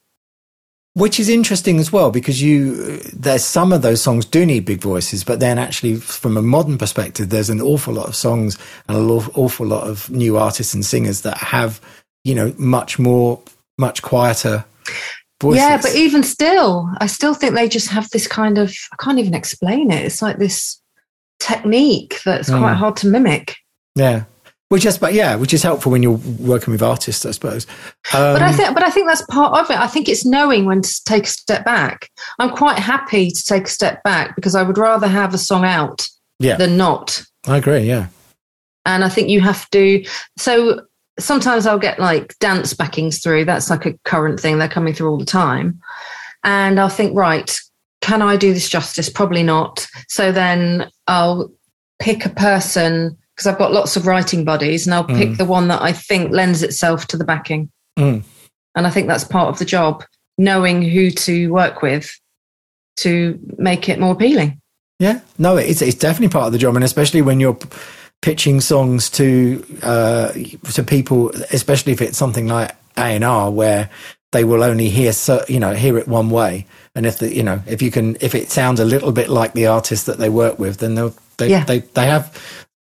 Which is interesting as well because you there's some of those songs do need big voices, but then actually from a modern perspective, there's an awful lot of songs and an aw- awful lot of new artists and singers that have you know much more much quieter voices. Yeah, but even still, I still think they just have this kind of, I can't even explain it. It's like this technique that's Mm. quite hard to mimic. yeah, which is but yeah, which is helpful when you're working with artists, I suppose. Um, But I think, but I think that's part of it. I think it's knowing when to take a step back. I'm quite happy to take a step back because I would rather have a song out yeah, than not. I agree. Yeah, And I think you have to. So sometimes I'll get like dance backings through. That's like a current thing. They're coming through all the time. And I'll think, right, can I do this justice? Probably not. So then I'll pick a person because I've got lots of writing buddies and I'll pick Mm. the one that I think lends itself to the backing. Mm. And I think that's part of the job, knowing who to work with to make it more appealing. Yeah, no, it's it's definitely part of the job, and especially when you're pitching songs to uh, to people, especially if it's something like A and R, where they will only hear so, you know hear it one way, and if the you know if you can if it sounds a little bit like the artist that they work with, then they'll they Yeah. they they have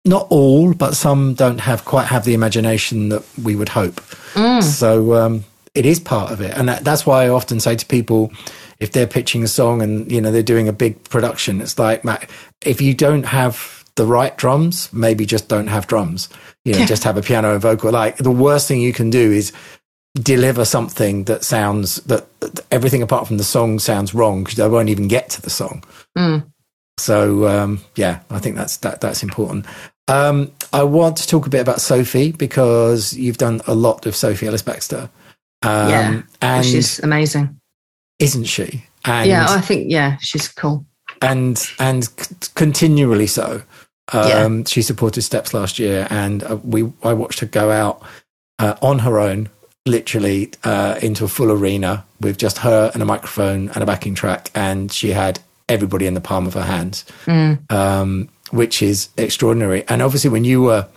not all, but some don't have quite have the imagination that we would hope. So um, it is part of it, and that, that's why I often say to people, if they're pitching a song and you know they're doing a big production, it's like, Matt, if you don't have the right drums, maybe just don't have drums. You know, Yeah. just have a piano and vocal. Like the worst thing you can do is deliver something that sounds that that everything apart from the song sounds wrong because they won't even get to the song. Mm. So um, yeah, I think that's that that's important. Um, I want to talk a bit about Sophie because you've done a lot of Sophie Ellis-Bextor. Um, Yeah, and She's amazing. isn't she? And yeah, I think, yeah, she's cool. and and c- continually so. Um, Yeah. She supported Steps last year, and uh, we I watched her go out uh, on her own, literally uh, into a full arena with just her and a microphone and a backing track, and she had everybody in the palm of her hands, mm. um, which is extraordinary. And obviously, when you were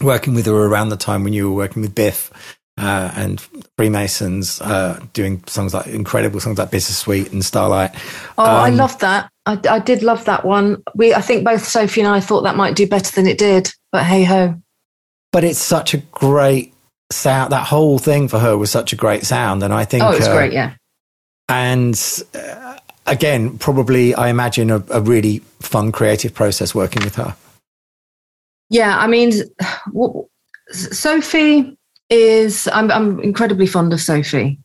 working with her around the time when you were working with Biff uh, and Freemasons, uh, doing songs like incredible songs like "Business Bittersweet and Starlight. Oh, um, I love that. I, I did love that one. We, I think both Sophie and I thought that might do better than it did, but hey ho. But it's such a great sound. That whole thing for her was such a great sound, and I think oh, it was uh, great, yeah. And uh, again, probably I imagine a, a really fun creative process working with her. Yeah, I mean, Sophie is. I'm, I'm incredibly fond of Sophie.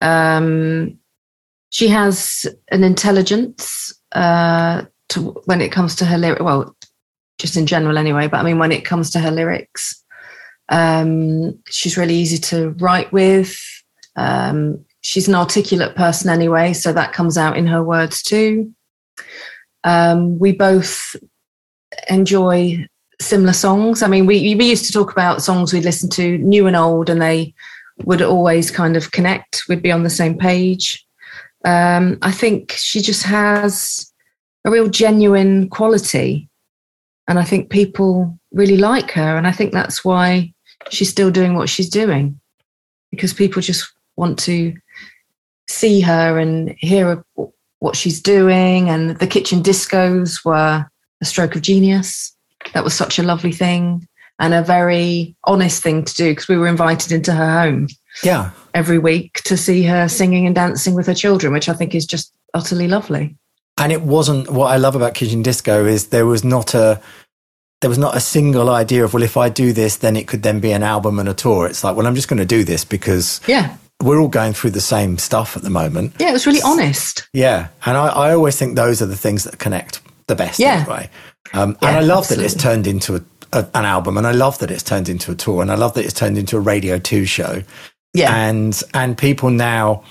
Um, she has an intelligence uh, to when it comes to her lyric. Well, just in general, anyway. But I mean, when it comes to her lyrics, um, she's really easy to write with. Um, she's an articulate person anyway, so that comes out in her words too. Um, we both enjoy similar songs. I mean, we, we used to talk about songs we'd listen to, new and old, and they would always kind of connect. We'd be on the same page. Um, I think she just has a real genuine quality. And I think people really like her. And I think that's why she's still doing what she's doing because people just want to see her and hear what she's doing. And the kitchen discos were a stroke of genius that was such a lovely thing and a very honest thing to do because we were invited into her home. Yeah. Every week to see her singing and dancing with her children, which I think is just utterly lovely. And it wasn't what I love about Kitchen Disco is there was not a there was not a single idea of well if I do this then it could then be an album and a tour. It's like well I'm just going to do this because yeah we're all going through the same stuff at the moment. Yeah, it was really honest. Yeah, and I, I always think those are the things that connect the best. Yeah, anyway. Um, yeah, and I love absolutely. that it's turned into a, a, an album, and I love that it's turned into a tour, and I love that it's turned into a Radio Two show. Yeah, and and people now,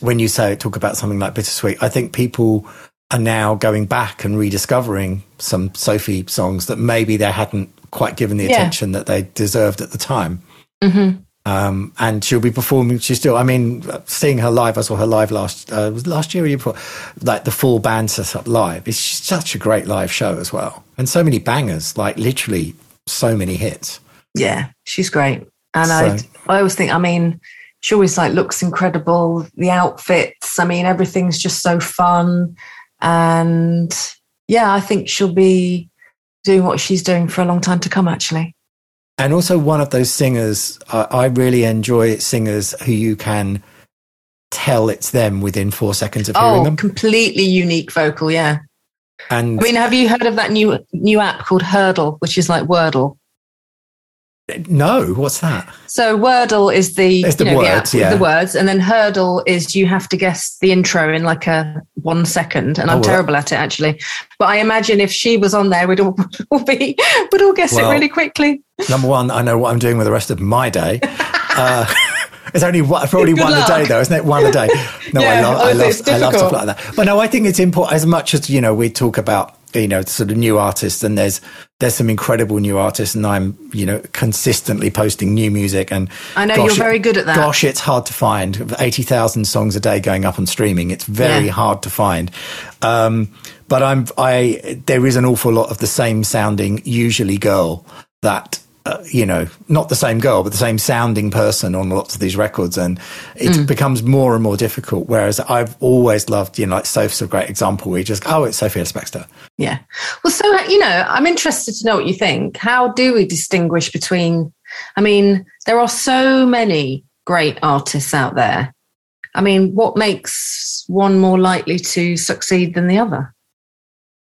when you say talk about something like Bittersweet, I think people are now going back and rediscovering some Sophie songs that maybe they hadn't quite given the yeah. attention that they deserved at the time. Mm-hmm. Um, and she'll be performing. She's still. I mean, seeing her live. I saw her live last uh, was last year year before. Like the full band set up live. It's such a great live show as well, and so many bangers. Like literally, so many hits. Yeah, she's great, and so, I I always think. I mean, she always like looks incredible. The outfits. I mean, everything's just so fun, and yeah, I think she'll be doing what she's doing for a long time to come. Actually and also one of those singers. I, I really enjoy singers who you can tell it's them within four seconds of oh, hearing oh, them. completely unique vocal, yeah. And I mean, have you heard of that new new app called Hurdle, which is like Wordle? No, what's that? So Wordle is the, it's the know, words, the, yeah. the words, and then Hurdle is you have to guess the intro in like a one second, and I'm oh, terrible at it actually. But I imagine if she was on there, we'd all, *laughs* all be would all guess well, it really quickly. Number one, I know what I'm doing with the rest of my day. *laughs* Uh, it's only one, probably Good one luck. a day, though, isn't it? One a day. No, yeah, I, love, I, love, I love stuff like that. But no, I think it's important as much as you know we talk about you know sort of new artists and there's there's some incredible new artists and i'm you know consistently posting new music and i know gosh, you're very good at that. gosh it's hard to find. 80,000 songs a day going up on streaming. It's very yeah. hard to find. Um, but i'm i there is an awful lot of the same sounding usually girl that uh, you know, not the same girl, but the same sounding person on lots of these records. And it mm. becomes more and more difficult. Whereas I've always loved, you know, like Soph's a great example where you just, oh, it's Sophie Ellis-Bextor. Yeah. Well, so, you know, I'm interested to know what you think. How do we distinguish between, I mean, there are so many great artists out there. I mean, what makes one more likely to succeed than the other?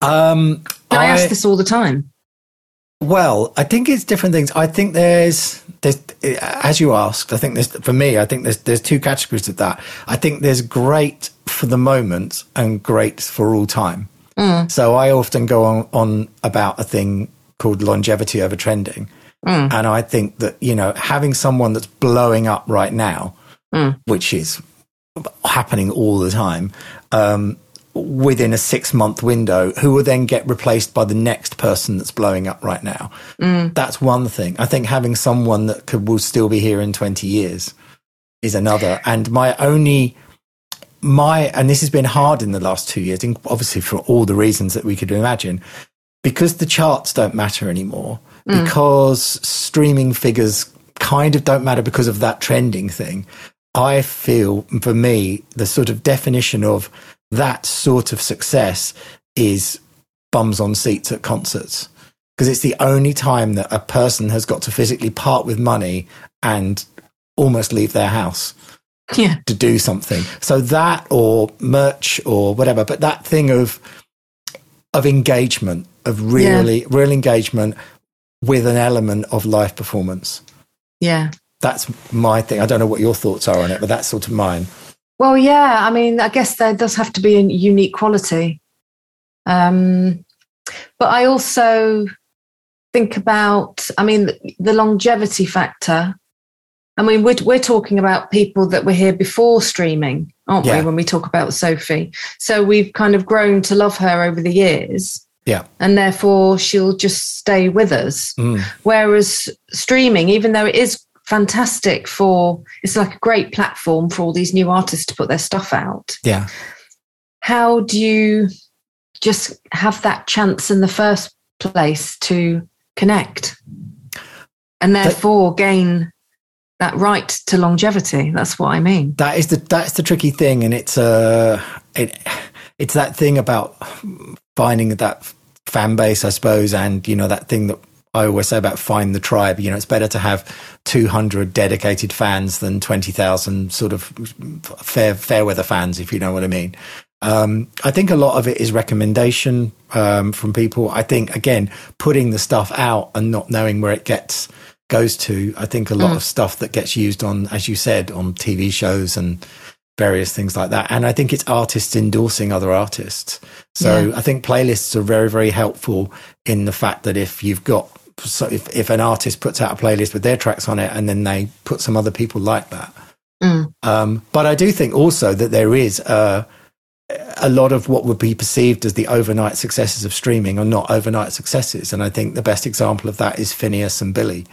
Um, I, I ask this all the time. Well, I think it's different things. I think there's there's as you asked. I think there's for me. I think there's there's two categories of that. I think there's great for the moment and great for all time. Mm. So I often go on on about a thing called longevity over trending, mm. and I think that you know having someone that's blowing up right now, mm. which is happening all the time. Um, within a six month window who will then get replaced by the next person that's blowing up right now. Mm. That's one thing. I think having someone that could, will still be here in 20 years is another. And my only, my, and this has been hard in the last two years, obviously for all the reasons that we could imagine, because the charts don't matter anymore, mm. because streaming figures kind of don't matter because of that trending thing. I feel for me, the sort of definition of that sort of success is bums on seats at concerts because it's the only time that a person has got to physically part with money and almost leave their house yeah. to do something. So that or merch or whatever, but that thing of of engagement, of really yeah. real engagement with an element of live performance. Yeah. That's my thing. I don't know what your thoughts are on it, but that's sort of mine. Well, yeah. I mean, I guess there does have to be a unique quality. Um, but I also think about, I mean, the, longevity factor. I mean, we're, we're talking about people that were here before streaming, aren't yeah. we, when we talk about Sophie? So we've kind of grown to love her over the years. Yeah. And therefore she'll just stay with us. Mm. Whereas streaming, even though it is fantastic for, it's like a great platform for all these new artists to put their stuff out. Yeah. How do you just have that chance in the first place to connect and therefore gain that right to longevity? That's what I mean. That is the, that's the tricky thing. And it's, uh, it, it's that thing about finding that fan base, I suppose, and you know that thing that I always say about find the tribe. You know, it's better to have 200 dedicated fans than 20,000 sort of fair fair weather fans, if you know what I mean. Um, I think a lot of it is recommendation um, from people. I think again, putting the stuff out and not knowing where it gets goes to. I think a lot mm. of stuff that gets used on, as you said, on TV shows and various things like that. And I think it's artists endorsing other artists. So yeah. I think playlists are very, very helpful in the fact that if you've got, so if, if an artist puts out a playlist with their tracks on it and then they put some other people like that. Mm. Um, but I do think also that there is a, a lot of what would be perceived as the overnight successes of streaming are not overnight successes. And I think the best example of that is Finneas and Billie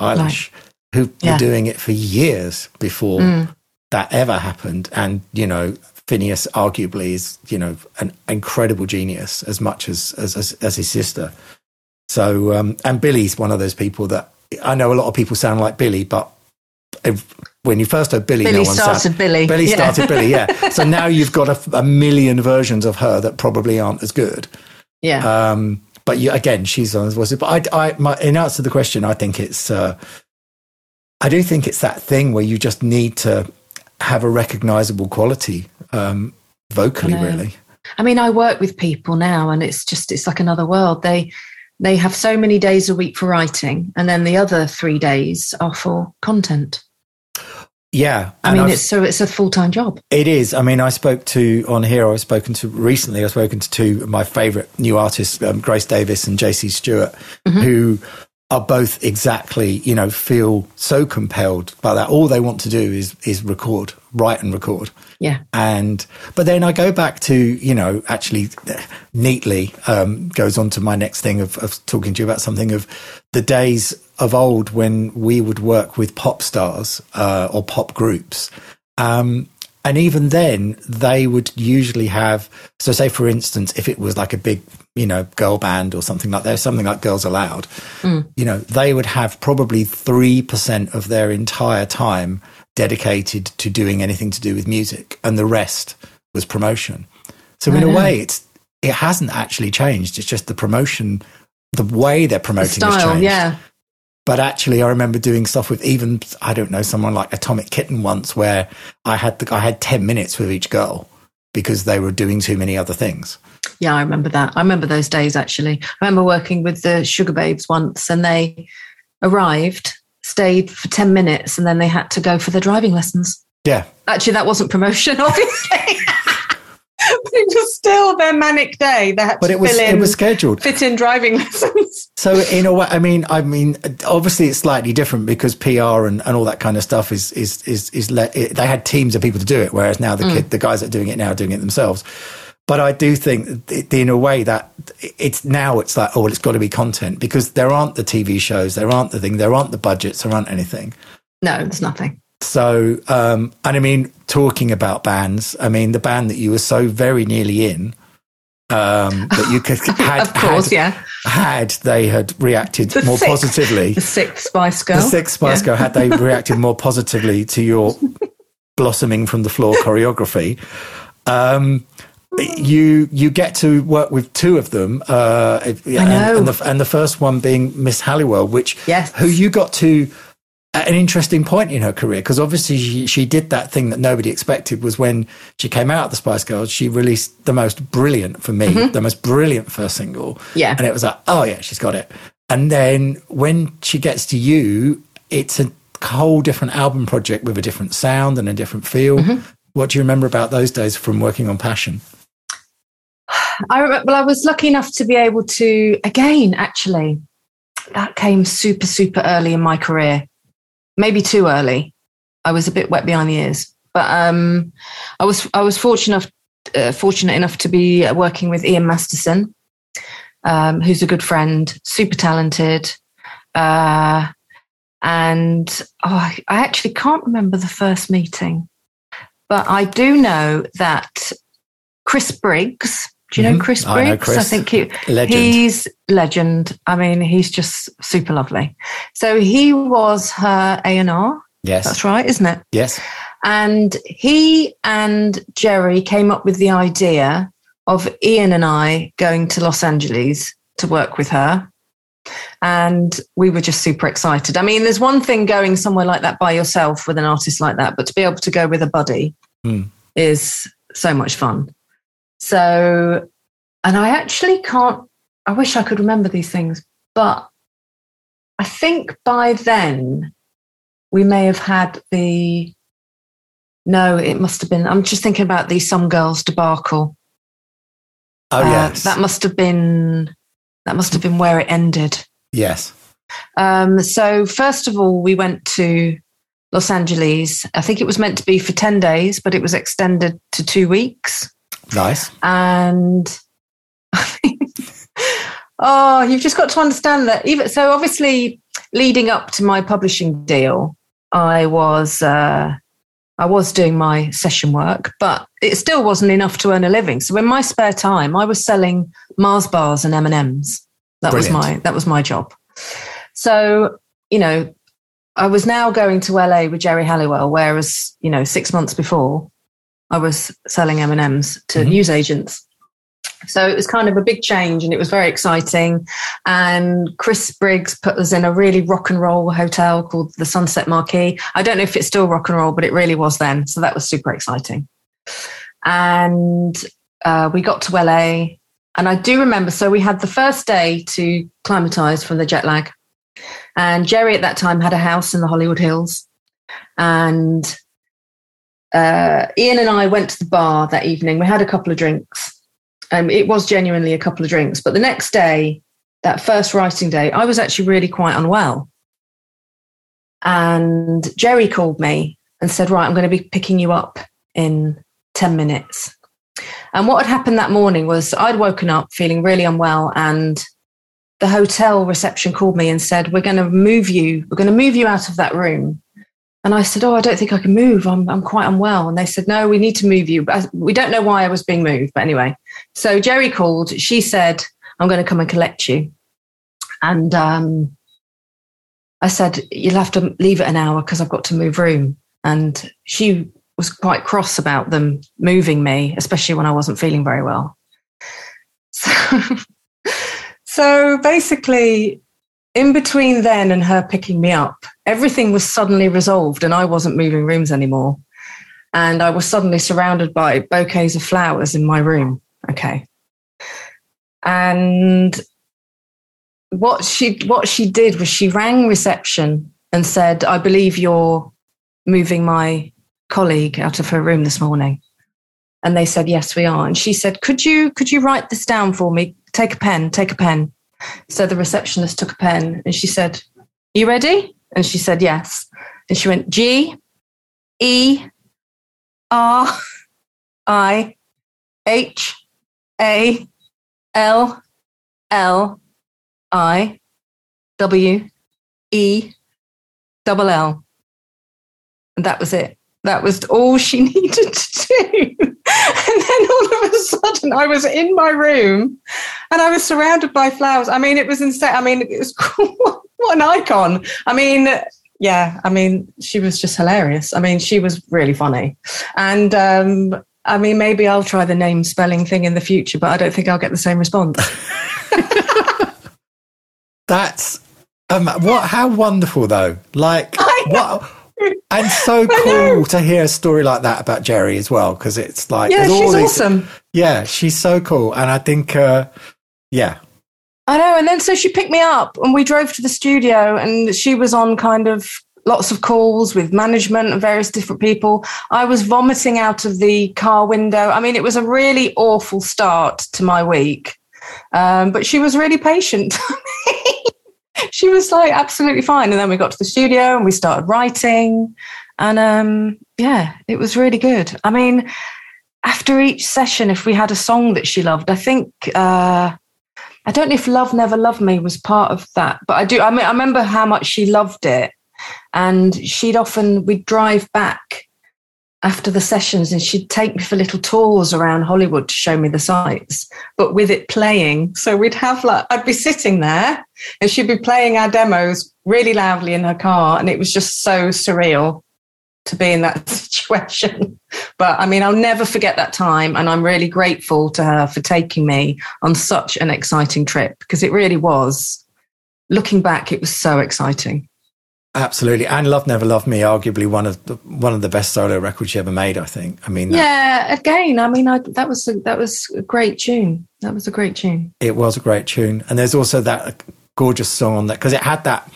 Eilish, right. who yeah. were doing it for years before mm that ever happened. And, you know, Finneas arguably is, you know, an incredible genius as much as, as, as, as his sister. So, um, and Billie's one of those people that I know a lot of people sound like Billie, but if, when you first heard Billy, Billie no one started sound, Billy. Billie yeah. started Billie, yeah. *laughs* So now you've got a, a, million versions of her that probably aren't as good. Yeah. Um, but you, again, she's on as voice. But I, I, my, in answer to the question, I think it's, uh, I do think it's that thing where you just need to have a recognizable quality um, vocally, I really. I mean, I work with people now, and it's just it's like another world. They they have so many days a week for writing, and then the other three days are for content. Yeah, I mean, I've, it's so it's a full time job. It is. I mean, I spoke to on here. I've spoken to recently. I've spoken to two of my favorite new artists, um, Grace Davies and JC Stewart, mm-hmm. who are both exactly, you know, feel so compelled by that. All they want to do is is record, write and record. Yeah. And but then I go back to, you know, actually neatly um, goes on to my next thing of, of talking to you about something of the days of old when we would work with pop stars uh, or pop groups. Um, and even then, they would usually have. So, say for instance, if it was like a big, you know, girl band or something like that, something like Girls Aloud, mm. you know, they would have probably three percent of their entire time dedicated to doing anything to do with music, and the rest was promotion. So, in a way, it's it hasn't actually changed. It's just the promotion, the way they're promoting the style, Yeah. But actually, I remember doing stuff with even I don't know someone like Atomic Kitten once, where I had the, I had ten minutes with each girl because they were doing too many other things. Yeah, I remember that. I remember those days actually. I remember working with the Sugababes once, and they arrived, stayed for ten minutes, and then they had to go for their driving lessons. Yeah, actually, that wasn't promotion, *laughs* obviously *laughs* it was still their manic day. They had but it was in, it was scheduled. Fit in driving *laughs* lessons. So in a way, I mean, I mean, obviously it's slightly different because PR and, and all that kind of stuff is is is is le- it, they had teams of people to do it, whereas now the mm. kid, the guys that are doing it now are doing it themselves. but I do think in a way that it's now it's like, oh, well, it's got to be content because there aren't the TV shows, there aren't the thing, there aren't the budgets, there aren't anything. No, there's nothing. So, um, and I mean, talking about bands, I mean, the band that you were so very nearly in, um, that you could *laughs* had, of course, had, yeah. had they had reacted The more sixth- positively, The sixth Spice Girl. the six Spice Yeah. Girl, had they *laughs* reacted more positively to your blossoming from the floor choreography, um, you you get to work with two of them. Uh, and, know. and the and the first one being Miss Halliwell, which Yes. who you got to an interesting point in her career because obviously she, she did that thing that nobody expected was when she came out of the Spice Girls she released the most brilliant for me the most brilliant first single Mm-hmm. Yeah. and it was like oh yeah she's got it and then when she gets to you it's a whole different album project with a different sound and a different feel Mm-hmm. what do you remember about those days from working on Passion I remember, well, I was lucky enough to be able to, again, actually, that came super, super early in my career. Maybe too early. I was a bit wet behind the ears, but um, I was I was fortunate enough, uh, fortunate enough to be uh, working with Ian Masterson, um, who's a good friend, super talented, uh, and oh, I, I actually can't remember the first meeting, but I do know that Chris Briggs. Do you know Mhm. Chris I know Briggs? Chris. think he, legend He's legend. I mean, he's just super lovely. So he was her A and R. yes That's right, isn't it? yes And he and Geri came up with the idea of Ian and I going to Los Angeles to work with her. And we were just super excited. I mean, there's one thing going somewhere like that by yourself with an artist like that, but to be able to go with a buddy Hmm. is so much fun. So, and I actually can't, I wish I could remember these things, but I think by then we may have had the, no, it must have been, I'm just thinking about the Some Girls debacle. oh Uh, yes That must have been, that must have been where it ended. yes Um, so first of all, we went to Los Angeles. I think it was meant to be for 10 days, but it was extended to two weeks. Nice And *laughs* oh, you've just got to understand that even so, obviously, leading up to my publishing deal, I was uh, I was doing my session work, but it still wasn't enough to earn a living. So in my spare time, I was selling Mars bars and M and M's. That was my that was my job. So you know, I was now going to LA with Geri Halliwell, whereas you know six months before I was selling M and M's to Mhm. news agents. So it was kind of a big change, and it was very exciting. And Chris Briggs put us in a really rock and roll hotel called the Sunset Marquis. I don't know if it's still rock and roll, but it really was then. So that was super exciting. And uh, we got to LA, and I do remember. So we had the first day to climatize from the jet lag, and Geri at that time had a house in the Hollywood Hills, and uh, Ian and I went to the bar that evening. We had a couple of drinks. Um, it was genuinely a couple of drinks. But the next day, that first writing day, I was actually really quite unwell. And Geri called me and said, Right, I'm going to be picking you up in 10 minutes. And what had happened that morning was I'd woken up feeling really unwell and the hotel reception called me and said, We're going to move you, we're going to move you out of that room. And I said, Oh, I don't think I can move. I'm, I'm quite unwell. And they said, No, we need to move you. But we don't know why I was being moved. But anyway, so Geri called. She said, I'm going to come and collect you. And um, I said, You'll have to leave it an hour because I've got to move room. And she was quite cross about them moving me, especially when I wasn't feeling very well. *laughs* So, so basically, in between then and her picking me up, everything was suddenly resolved and I wasn't moving rooms anymore. And I was suddenly surrounded by bouquets of flowers in my room. Okay. And what she what she did was she rang reception and said, I believe you're moving my colleague out of her room this morning. And they said, Yes, we are. And she said, Could you could you write this down for me? Take a pen, take a pen. So the receptionist took a pen and she said, You ready? And she said, Yes. And she went, G E R I H A L L I W E double L. And that was it. That was all she *laughs* needed to do. And then all of a sudden, I was in my room and I was surrounded by flowers. I mean, it was insane. I mean, it was *laughs* what an icon. I mean, yeah, I mean, she was just hilarious. I mean, she was really funny. And um, I mean, maybe I'll try the name spelling thing in the future, but I don't think I'll get the same response. *laughs* *laughs* That's um, what? How wonderful, though! Like what? And so cool to hear a story like that about Geri as well, because it's like yeah, she's these, awesome. Yeah, she's so cool, and I think, uh, yeah, I know. And then so she picked me up, and we drove to the studio, and she was on kind of lots of calls with management and various different people. I was vomiting out of the car window. I mean, it was a really awful start to my week, um, but she was really patient. *laughs* she was like absolutely fine. And then we got to the studio and we started writing. And um, yeah, it was really good. I mean, after each session, if we had a song that she loved, I think. Uh, I don't know if Love Never Loved Me was part of that, but I do. I mean, I remember how much she loved it, and she'd often we'd drive back after the sessions, and she'd take me for little tours around Hollywood to show me the sights, but with it playing. So we'd have like I'd be sitting there, and she'd be playing our demos really loudly in her car, and it was just so surreal to be in that *laughs* situation. But I mean, I'll never forget that time. And I'm really grateful to her for taking me on such an exciting trip because it really was. Looking back, it was so exciting. Absolutely, and "Love Never Loved Me" arguably one of the one of the best solo records she ever made. I think. I mean, that, yeah. Again, I mean, I, that was a, that was a great tune. That was a great tune. It was a great tune, and there's also that gorgeous song on that because it had that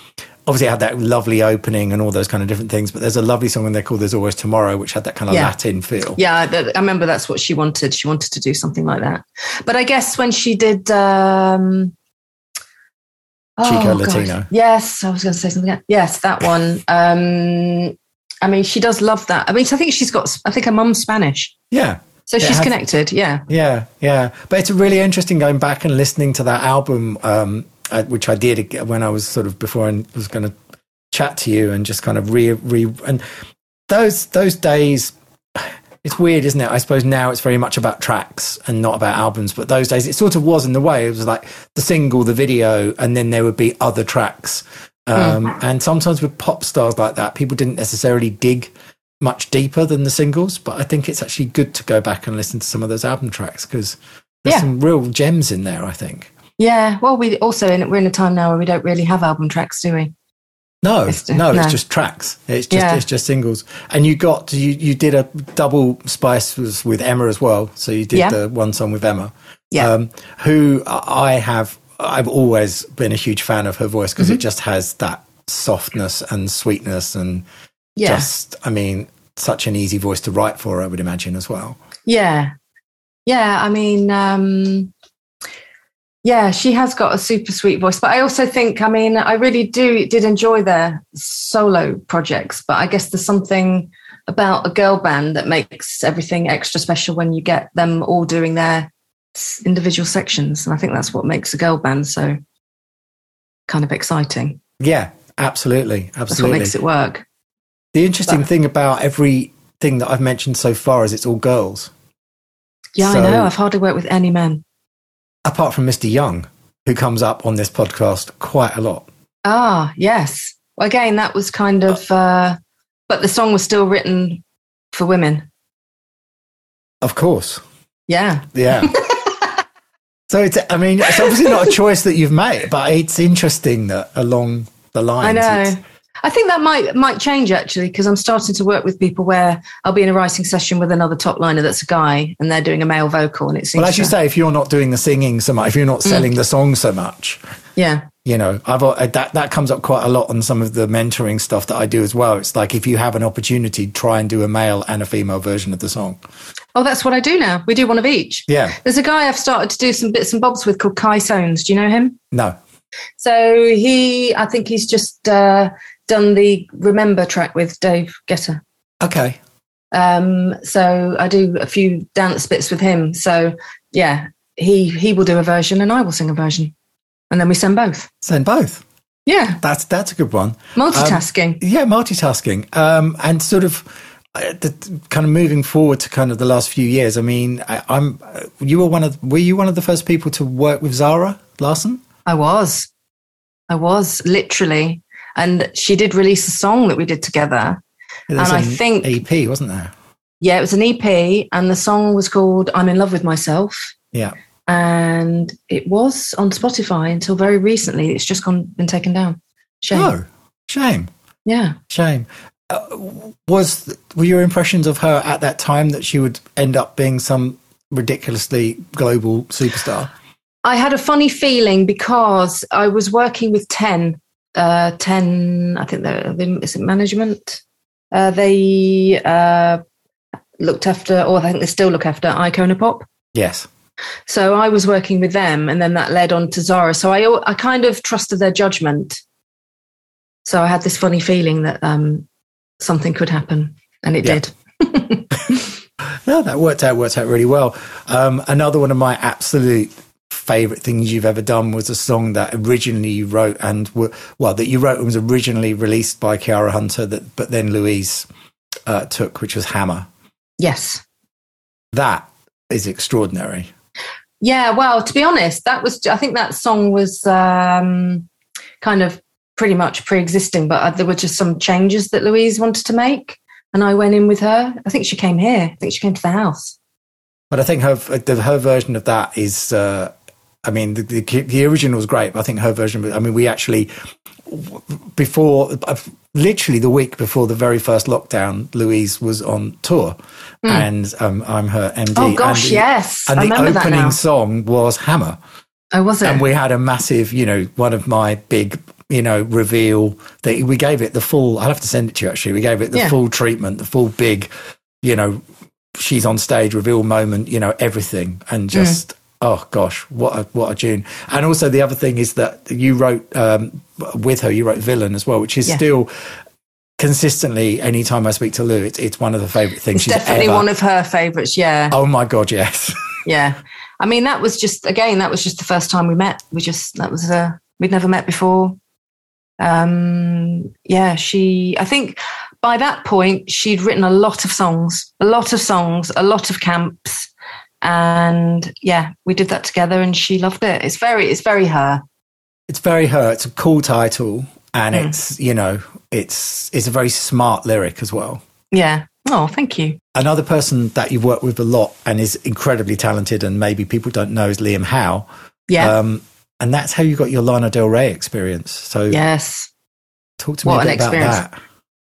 obviously it had that lovely opening and all those kind of different things. But there's a lovely song in there called "There's Always Tomorrow," which had that kind of yeah. Latin feel. Yeah, I remember that's what she wanted. She wanted to do something like that. But I guess when she did. Um, Chico oh, Latino. God. Yes, I was going to say something. Else. Yes, that one. Um, I mean, she does love that. I mean, I think she's got. I think her mum's Spanish. Yeah. So she's has, connected. Yeah. Yeah, yeah. But it's really interesting going back and listening to that album. Um, uh, which I did when I was sort of before I was going to chat to you and just kind of re re and those those days. It's weird, isn't it? I suppose now it's very much about tracks and not about albums. But those days, it sort of was in the way. It was like the single, the video, and then there would be other tracks. Um, mm. And sometimes with pop stars like that, people didn't necessarily dig much deeper than the singles. But I think it's actually good to go back and listen to some of those album tracks because there's yeah. some real gems in there. I think. Yeah. Well, we also in, we're in a time now where we don't really have album tracks, do we? No, it's, no, no, it's just tracks. It's just yeah. it's just singles. And you got you you did a double spice with Emma as well. So you did yeah. the one song with Emma. Yeah. Um, who I have I've always been a huge fan of her voice because mm-hmm. it just has that softness and sweetness and yeah. just I mean such an easy voice to write for I would imagine as well. Yeah. Yeah, I mean um yeah, she has got a super sweet voice. But I also think, I mean, I really do did enjoy their solo projects. But I guess there's something about a girl band that makes everything extra special when you get them all doing their individual sections. And I think that's what makes a girl band so kind of exciting. Yeah, absolutely. Absolutely. That's what makes it work. The interesting but, thing about everything that I've mentioned so far is it's all girls. Yeah, so, I know. I've hardly worked with any men apart from Mr. Young, who comes up on this podcast quite a lot. Ah, yes. Well, again, that was kind of, uh, but the song was still written for women. Of course. Yeah. Yeah. *laughs* so it's, I mean, it's obviously not a choice that you've made, but it's interesting that along the lines. I know. I think that might might change actually because I'm starting to work with people where I'll be in a writing session with another top liner that's a guy and they're doing a male vocal and it seems. Well, as you say, if you're not doing the singing so much, if you're not mm. selling mm. the song so much, yeah, you know, I've uh, that that comes up quite a lot on some of the mentoring stuff that I do as well. It's like if you have an opportunity, try and do a male and a female version of the song. Oh, that's what I do now. We do one of each. Yeah. There's a guy I've started to do some bits and bobs with called Kye Sones. Do you know him? No. So he, I think he's just uh, done the Remember track with Dave Guetta. Okay. Um, so I do a few dance bits with him. So yeah, he he will do a version and I will sing a version, and then we send both. Send both. Yeah, That's that's a good one. multitasking. Yeah, multitasking. Um, and sort of uh, the, kind of moving forward to kind of the last few years. I mean, I, I'm uh, you were one of were you one of the first people to work with Zara Larsson? I was, I was literally, and she did release a song that we did together. There's And I think- EP wasn't there? Yeah, it was an EP, and the song was called "I'm in Love with Myself." Yeah. and it was on Spotify until very recently. It's just gone been taken down. Shame. Oh, shame, Yeah. shame. Uh, was were your impressions of her at that time that she would end up being some ridiculously global superstar? I had a funny feeling because I was working with 10, uh, 10, I think they're, they- is it management? Uh, they uh, looked after, or I think they still look after Icona Pop. Yes. So I was working with them, and then that led on to Zara. So I, I kind of trusted their judgment. So I had this funny feeling that um, something could happen, and it Yeah. did. *laughs* *laughs* No, that worked out. Worked out really well. Um, another one of my absolute favorite things you've ever done was a song that originally you wrote and were, well that you wrote and was originally released by Kiara Hunter that but then Louise uh, took, which was Hammer. Yes. That is extraordinary. Yeah, well, to be honest, that was I think that song was um, kind of pretty much pre-existing, but uh, there were just some changes that Louise wanted to make, and I went in with her. I think she came here. I think she came to the house. But I think her her version of that is. Uh, I mean, the, the the original was great, but I think her version. I mean, we actually before uh, literally the week before the very first lockdown, Louise was on tour, and um, I'm her MD. Hmm. Oh gosh, and the, yes, And I the remember that opening song was Hammer, Oh, was it? and we had a massive, you know, one of my big. You know, reveal that we gave it the full. I'll have to send it to you. Actually, we gave it the Yeah. full treatment, the full big. You know, she's on stage reveal moment. You know, everything, Hmm. and just oh gosh, what a what a tune! And also the other thing is that you wrote um, with her. You wrote "Villain" as well, which is Yeah. still consistently. Anytime I speak to Lou, it's it's one of the favorite things it's she's definitely ever. one of her favourites. Yeah, oh my god, yes. *laughs* yeah. I mean, that was just again, that was just the first time we met. We just that was uh, we'd never met before. Um, yeah, she. I think by that point she'd written a lot of songs, a lot of songs, a lot of camps, and yeah, we did that together, and she loved it. It's very, it's very her. it's very her. It's a cool title, and Mm. it's you know, it's it's a very smart lyric as well. Yeah. Oh, thank you. Another person that you've worked with a lot and is incredibly talented, and maybe people don't know, is Liam Howe. Yeah. Um, and that's how you got your Lana Del Rey experience. So yes. talk to me What a an bit about experience.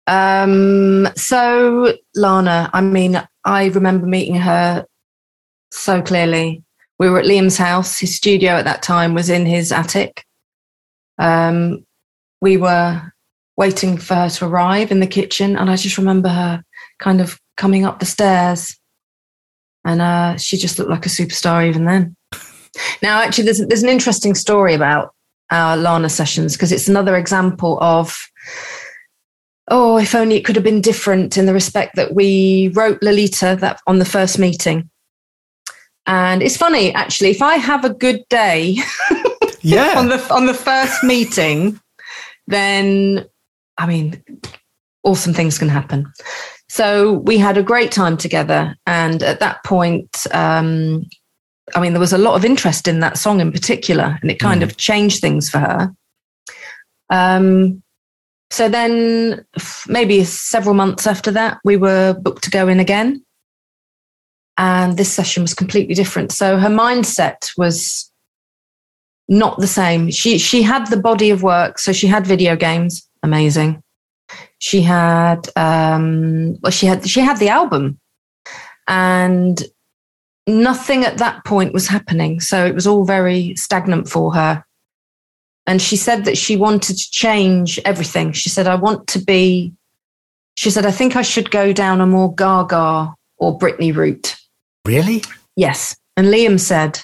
that. Um, so Lana, I mean, I remember meeting her so clearly. We were at Liam's house. His studio at that time was in his attic. Um, we were waiting for her to arrive in the kitchen, and I just remember her kind of coming up the stairs, and uh, she just looked like a superstar even then. Now, actually, there's there's an interesting story about our Lana sessions because it's another example of oh, if only it could have been different in the respect that we wrote Lolita that on the first meeting. And it's funny, actually, if I have a good day *laughs* Yeah, on the on the first meeting, then I mean, awesome things can happen. So we had a great time together, and at that point, um, I mean, there was a lot of interest in that song in particular, and it kind of changed things for her. Um, so then, maybe several months after that, we were booked to go in again, and this session was completely different. So her mindset was not the same. She she had the body of work, so she had video games, amazing. She had um, well, she had she had the album, and nothing at that point was happening. So it was all very stagnant for her. And she said that she wanted to change everything. She said, "I want to be." She said, "I think I should go down a more Gaga or Britney route." Really? Yes. And Liam said,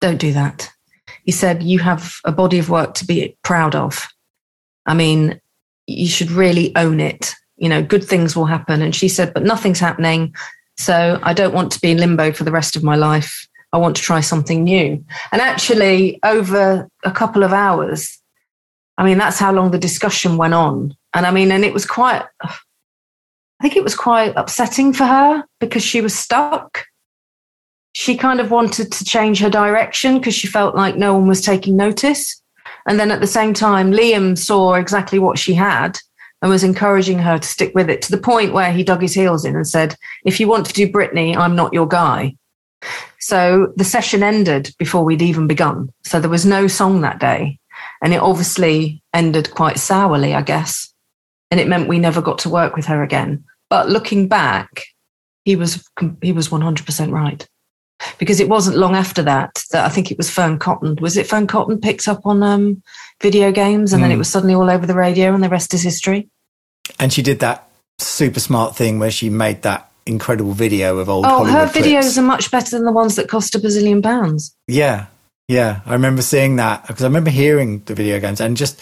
Don't do that. He said, You have a body of work to be proud of. I mean, you should really own it. You know, good things will happen. And she said, But nothing's happening. So I don't want to be in limbo for the rest of my life. I want to try something new. And actually, over a couple of hours, I mean, that's how long the discussion went on. And I mean, and it was quite, I think it was quite upsetting for her because she was stuck. She kind of wanted to change her direction because she felt like no one was taking notice. And then at the same time, Liam saw exactly what she had and was encouraging her to stick with it to the point where he dug his heels in and said, If you want to do Britney, I'm not your guy. So the session ended before we'd even begun. So there was no song that day. And it obviously ended quite sourly, I guess. And it meant we never got to work with her again. But looking back, he was he was 100% right. Because it wasn't long after that that I think it was Fearne Cotton. Was it Fearne Cotton picked up on um, video games and mm. then it hmm. was suddenly all over the radio and the rest is history? And she did that super smart thing where she made that incredible video of old. Oh, Hollywood her clips. videos are much better than the ones that cost a bazillion pounds. Yeah, yeah, I remember seeing that because I remember hearing the video games and just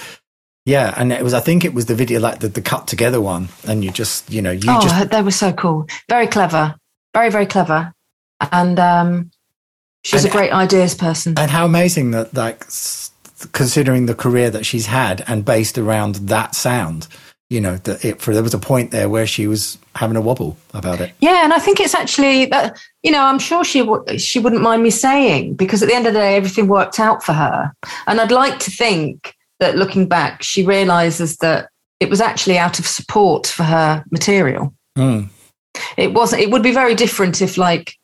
yeah, and it was I think it was the video like the, the cut together one, and you just you know you oh, just they were so cool, very clever, very very clever, and um, she's and, a great ideas person. And how amazing that like considering the career that she's had and based around that sound you know, that it, for there was a point there where she was having a wobble about it. Yeah, and I think it's actually that you know I'm sure she w- she wouldn't mind me saying because at the end of the day everything worked out for her, and I'd like to think that looking back she realizes that it was actually out of support for her material. Mm. It wasn't. It would be very different if like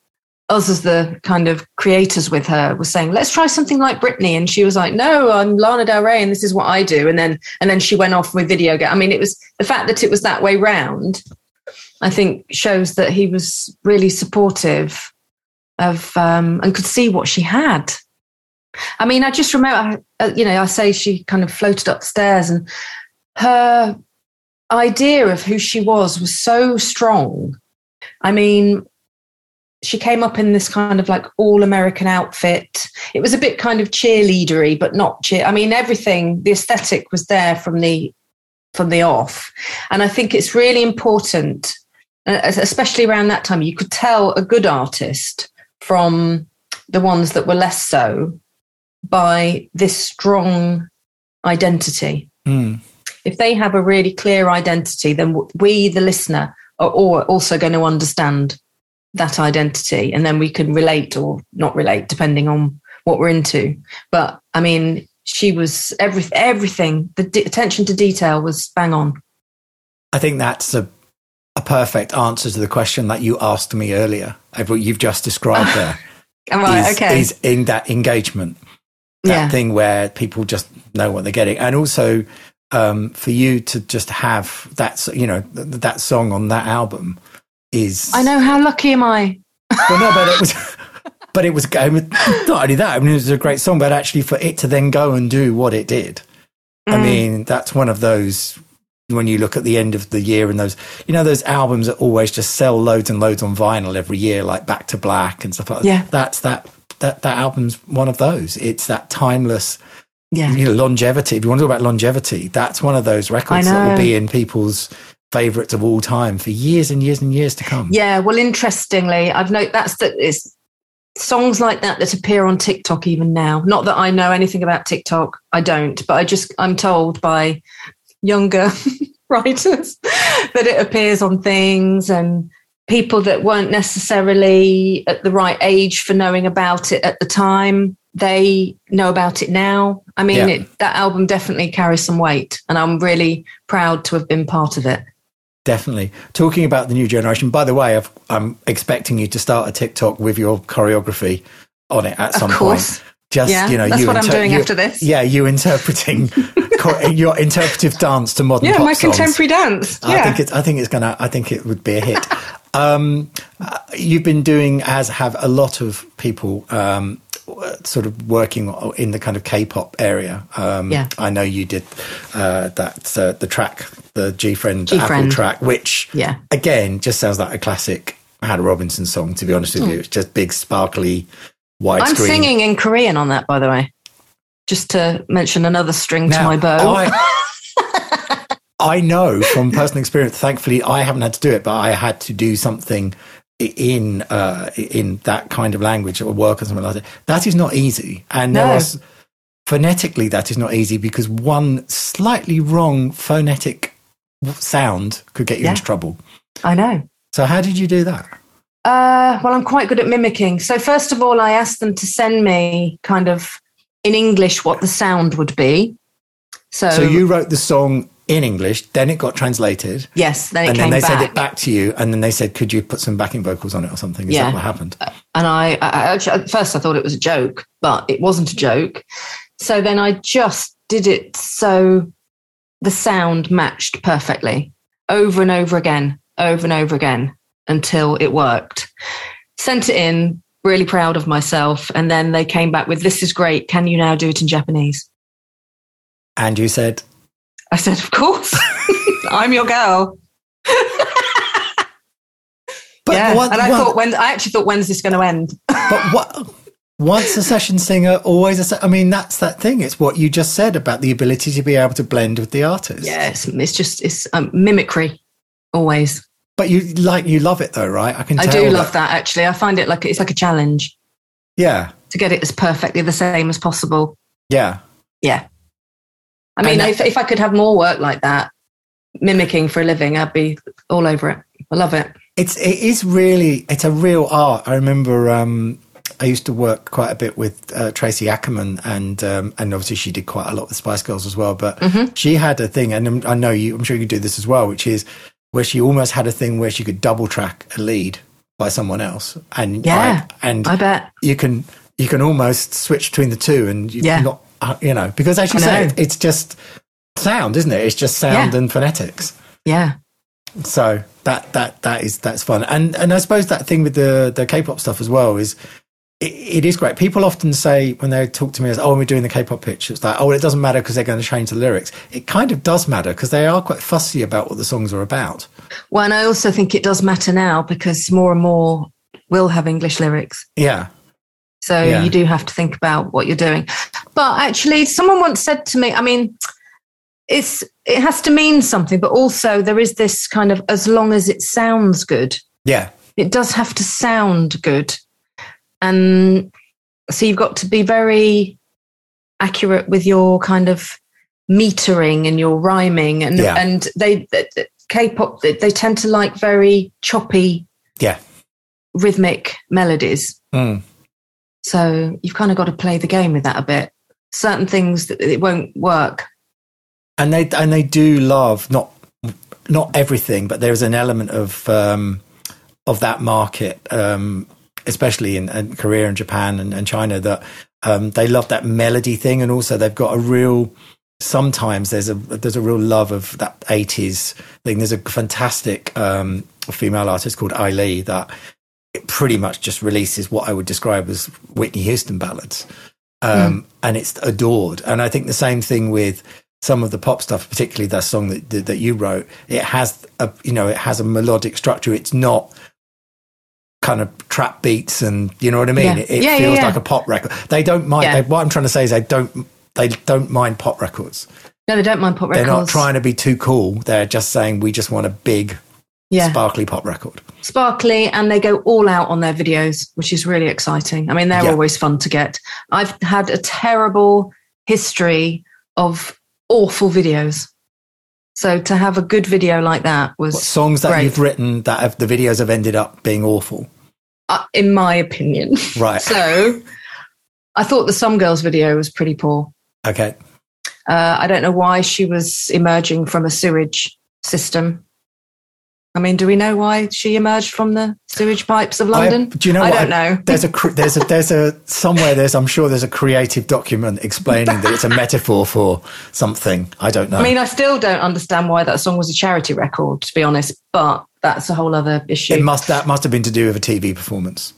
us as the kind of creators with her was saying, let's try something like Britney. And she was like, no, I'm Lana Del Rey and this is what I do. And then, and then she went off with video game. I mean, it was the fact that it was that way round, I think shows that he was really supportive of, um, and could see what she had. I mean, I just remember, uh, you know, I say she kind of floated upstairs and her idea of who she was was so strong. I mean, she came up in this kind of like all American outfit. It was a bit kind of cheerleadery, but not cheer. I mean, everything, the aesthetic was there from the from the off, and I think it's really important, uh, especially around that time. You could tell a good artist from the ones that were less so by this strong identity. Mm. If they have a really clear identity, then we, the listener, are also going to understand that identity and then we can relate or not relate depending on what we're into but i mean she was every, everything the de- attention to detail was bang on i think that's a, a perfect answer to the question that you asked me earlier what you've just described *laughs* there right, is, okay. is in that engagement that yeah. thing where people just know what they're getting and also um, for you to just have that you know that song on that album is. I know. How lucky am I? well, no, but it was. *laughs* But it was not only that. I mean, it was a great song, but actually for it to then go and do what it did. Mm. I mean, that's one of those when you look at the end of the year and those, you know, those albums that always just sell loads and loads on vinyl every year, like Back to Black and stuff like that. Yeah. That's that, that, that album's one of those. It's that timeless, yeah. you know, longevity. If you want to talk about longevity, that's one of those records that will be in people's favorites of all time for years and years and years to come. Yeah, well, interestingly, I've noted that's that it's songs like that that appear on TikTok even now. Not that I know anything about TikTok, I don't, but I just I'm told by younger *laughs* writers *laughs* that it appears on things and people that weren't necessarily at the right age for knowing about it at the time they know about it now i mean yeah. it, that album definitely carries some weight and i'm really proud to have been part of it Definitely. Talking about the new generation, by the way, i am expecting you to start a TikTok with your choreography on it at some point. Just, yeah, you know, that's you what inter- I'm doing you, after this. Yeah, you interpreting *laughs* your interpretive dance to modern yeah, my songs. contemporary dance. Yeah. I think it's, I think it's gonna, I think it would be a hit. *laughs* um, you've been doing, as have a lot of people, um, sort of working in the kind of K-pop area. Um, yeah. I know you did uh, that uh, the track, the GFriend Apple track, which yeah. again just sounds like a classic Hannah Robinson song. To be honest with mm. you, it's just big, sparkly, widescreen. I'm singing in Korean on that, by the way. Just to mention another string now, to my bow. I, *laughs* I know from personal experience. Thankfully, I haven't had to do it, but I had to do something in uh, in that kind of language or work or something like that. That is not easy, and No. there was phonetically that is not easy because one slightly wrong phonetic sound could get you Yeah. into trouble. I know. So how did you do that? Uh, well, I'm quite good at mimicking. So, first of all, I asked them to send me kind of in English what the sound would be. So, So you wrote the song in English, then it got translated, yes, then it and came then they back. sent it back to you, and then they said, "Could you put some backing vocals on it or something?" Is Yeah. that what happened? And I, I I actually, at first I thought it was a joke, but it wasn't a joke. So then I just did it so the sound matched perfectly over and over again, over and over again until it worked. Sent it in, really proud of myself. And then they came back with, This is great. Can you now do it in Japanese? And you said, I said, Of course. *laughs* I'm your girl. "But yeah. what? and I what- thought, when I actually thought, when's this going to end? but what? Once a session singer, always a. se- I mean, that's that thing. It's what you just said about the ability to be able to blend with the artist. Yes, it's, just it's um, mimicry, always. But you like you love it though, right? I can. Tell. I do love that. Actually, I find it like it's like a challenge Yeah, to get it as perfectly the same as possible. yeah. Yeah, I mean, that- if if I could have more work like that, mimicking for a living, I'd be all over it. I love it. It's it is really it's a real art. I remember um, I used to work quite a bit with uh, Tracy Ackerman, and um, and obviously she did quite a lot with Spice Girls as well. But she had a thing, and I'm- know you. I'm sure you do this as well, which is where she almost had a thing where she could double track a lead by someone else, and Yeah, I- and I bet. you can you can almost switch between the two, and you Yeah. not uh, you know because as you I say, it's just sound, isn't it? It's just sound Yeah. and phonetics. Yeah, So that that that is that's fun, and and I suppose that thing with the the K-pop stuff as well is it, it is great. People often say when they talk to me as oh we're doing the K-pop pitch, it's like oh well, it doesn't matter because they're going to change the lyrics. It kind of does matter because they are quite fussy about what the songs are about. well, and I also think it does matter now because more and more will have English lyrics. Yeah, So Yeah. you do have to think about what you're doing. But actually, someone once said to me, I mean, it's it has to mean something, but also there is this kind of as long as it sounds good, yeah, it does have to sound good. And so you've got to be very accurate with your kind of metering and your rhyming and Yeah. and they K-pop they, they tend to like very choppy yeah. rhythmic melodies. Mm. So you've kind of got to play the game with that a bit. Certain things that it won't work. And they and they do love not not everything, but there's an element of um, of that market, um, especially in, in Korea and Japan and, and China, that um, they love that melody thing, and also they've got a real. Sometimes there's a there's a real love of that 80s thing. There's a fantastic um, female artist called Eileen that it pretty much just releases what I would describe as Whitney Houston ballads, um, and it's adored. And I think the same thing with some of the pop stuff, particularly that song that that, that you wrote. It has a you know it has a melodic structure. It's not kind of trap beats and you know what I mean. Yeah. It, it Yeah, feels yeah. like a pop record. They don't mind. They, what I'm trying to say is they don't they don't mind pop records. No, they don't mind pop records. They're not trying to be too cool. They're just saying we just want a big yeah, sparkly pop record. sparkly, and they go all out on their videos, which is really exciting. I mean, they're always fun to get. I've had a terrible history of awful videos. So to have a good video like that was, What songs that Great. you've written that have the videos have ended up being awful. Uh, in my opinion. Right. *laughs* so I thought the Some Girls video was pretty poor. Okay. Uh, I don't know why she was emerging from a sewage system. I mean, do we know why she emerged from the sewage pipes of London? I, do you know I what? don't know. There's a there's a there's a somewhere there's I'm sure there's a creative document explaining that it's a metaphor for something. I don't know. I mean, I still don't understand why that song was a charity record, to be honest, but that's a whole other issue. it must that must have been to do with a TV performance.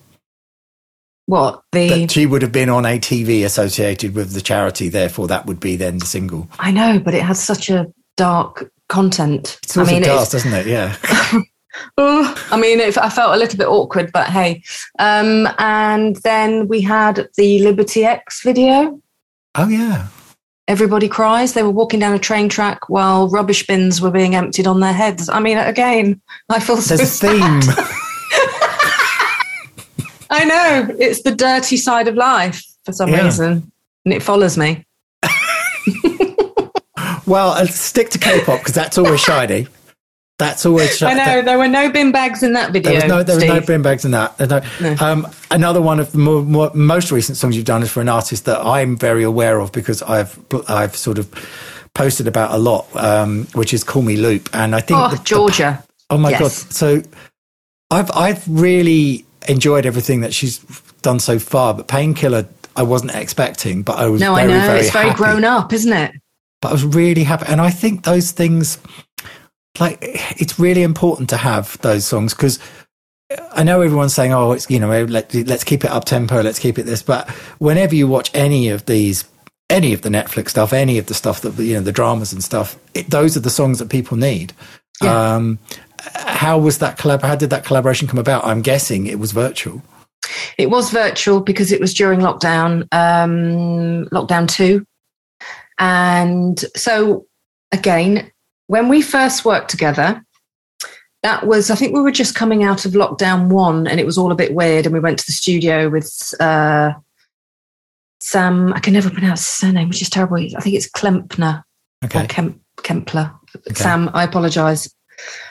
what? The. That she would have been on a TV associated with the charity, therefore that would be then the single. I know, but it has such a dark content. It's I mean, does, it's, doesn't it? Yeah. *laughs* I mean, it, I felt a little bit awkward, but hey. Um, and then we had the Liberty X video. Oh yeah. Everybody cries. They were walking down a train track while rubbish bins were being emptied on their heads. I mean, again, I feel so There's a sad. theme. *laughs* I know it's the dirty side of life for some Yeah. reason, and it follows me. *laughs* Well, stick to K-pop because that's always shiny. That's always I know there were no bin bags in that video. There was no, there was no bin bags in that. No- No. Um, another one of the more, more, most recent songs you've done is for an artist that I'm very aware of because I've I've sort of posted about a lot, um, which is "Call Me Loop," and I think Oh, the- the- Georgia. oh my Yes. god! So I've I've really enjoyed everything that she's done so far, but Painkiller I wasn't expecting, but I was No, very, I know very it's very grown up, isn't it? but I was really happy. And I think those things, like, it's really important to have those songs because I know everyone's saying, oh, it's, you know, let, let's keep it up tempo, let's keep it this. But whenever you watch any of these, any of the Netflix stuff, any of the stuff that, you know, the dramas and stuff, it, those are the songs that people need. Yeah. Um, how was that collab? How did that collaboration come about? I'm guessing it was virtual. It was virtual because it was during lockdown, um, lockdown two. And so, again, when we first worked together, that was, I think we were just coming out of lockdown one and it was all a bit weird. And we went to the studio with uh, Sam, I can never pronounce his surname, which is terrible. I think it's Klempner or Okay. Kemp, Kempler. Sam, I apologize.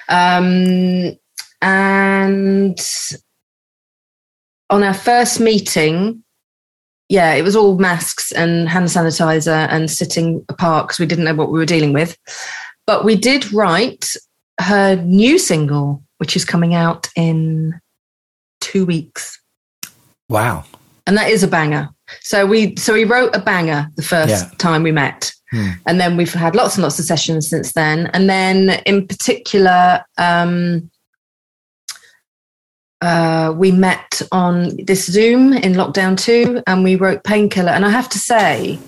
Um, and on our first meeting, yeah, it was all masks and hand sanitizer and sitting apart because we didn't know what we were dealing with. But we did write her new single, which is coming out in two weeks. Wow. And that is a banger. So we so we wrote a banger the first Yeah. time we met. Hmm. And then we've had lots and lots of sessions since then. And then in particular, um, uh, we met on this Zoom in lockdown two and we wrote Painkiller. And I have to say,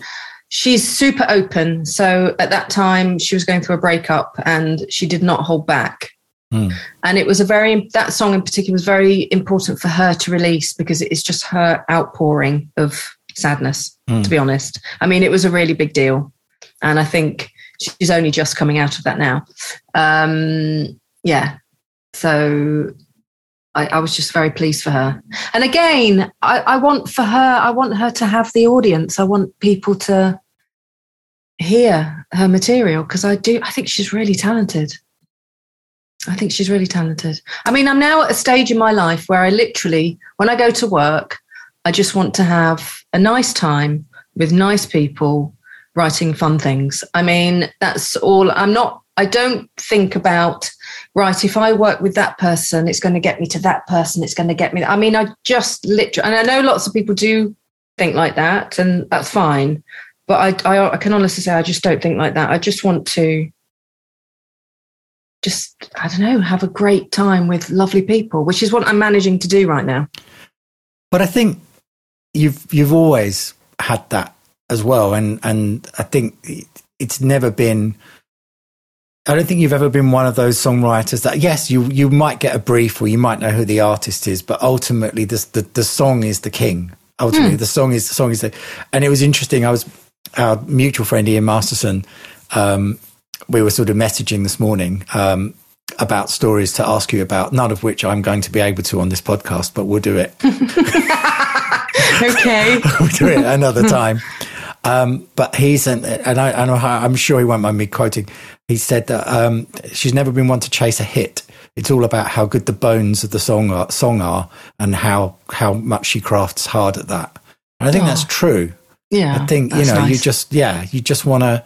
she's super open. So at that time, she was going through a breakup and she did not hold back. Hmm. And it was a very, that song in particular was very important for her to release because it's just her outpouring of sadness, Hmm. to be honest. I mean, it was a really big deal. And I think she's only just coming out of that now. Um, yeah. So I, I was just very pleased for her. And again, I, I want for her, I want her to have the audience. I want people to hear her material because I do, I think she's really talented. I think she's really talented. I mean, I'm now at a stage in my life where I literally, when I go to work, I just want to have a nice time with nice people writing fun things. I mean, that's all. I'm not, I don't think about, right, if I work with that person, it's going to get me to that person, it's going to get me. I mean, I just literally, and I know lots of people do think like that, and that's fine. But I, I, I can honestly say I just don't think like that. I just want to just, I don't know, have a great time with lovely people, which is what I'm managing to do right now. But I think you've you've always had that as well, and and I think it- it's never been. I don't think you've ever been one of those songwriters that yes, you you might get a brief or you might know who the artist is, but ultimately this, the the song is the king. Ultimately, the song is the song is the. And it was interesting. I was our mutual friend Ian Masterson. Um, we were sort of messaging this morning um, about stories to ask you about, none of which I'm going to be able to on this podcast, but we'll do it *laughs* Okay. *laughs* we'll do it another time. Um, but he's and, and I, I'm sure he won't mind me quoting. He said that um, she's never been one to chase a hit. It's all about how good the bones of the song are, song are, and how how much she crafts hard at that. And I think that's Oh, true. yeah. I think you that's know you just yeah you just want to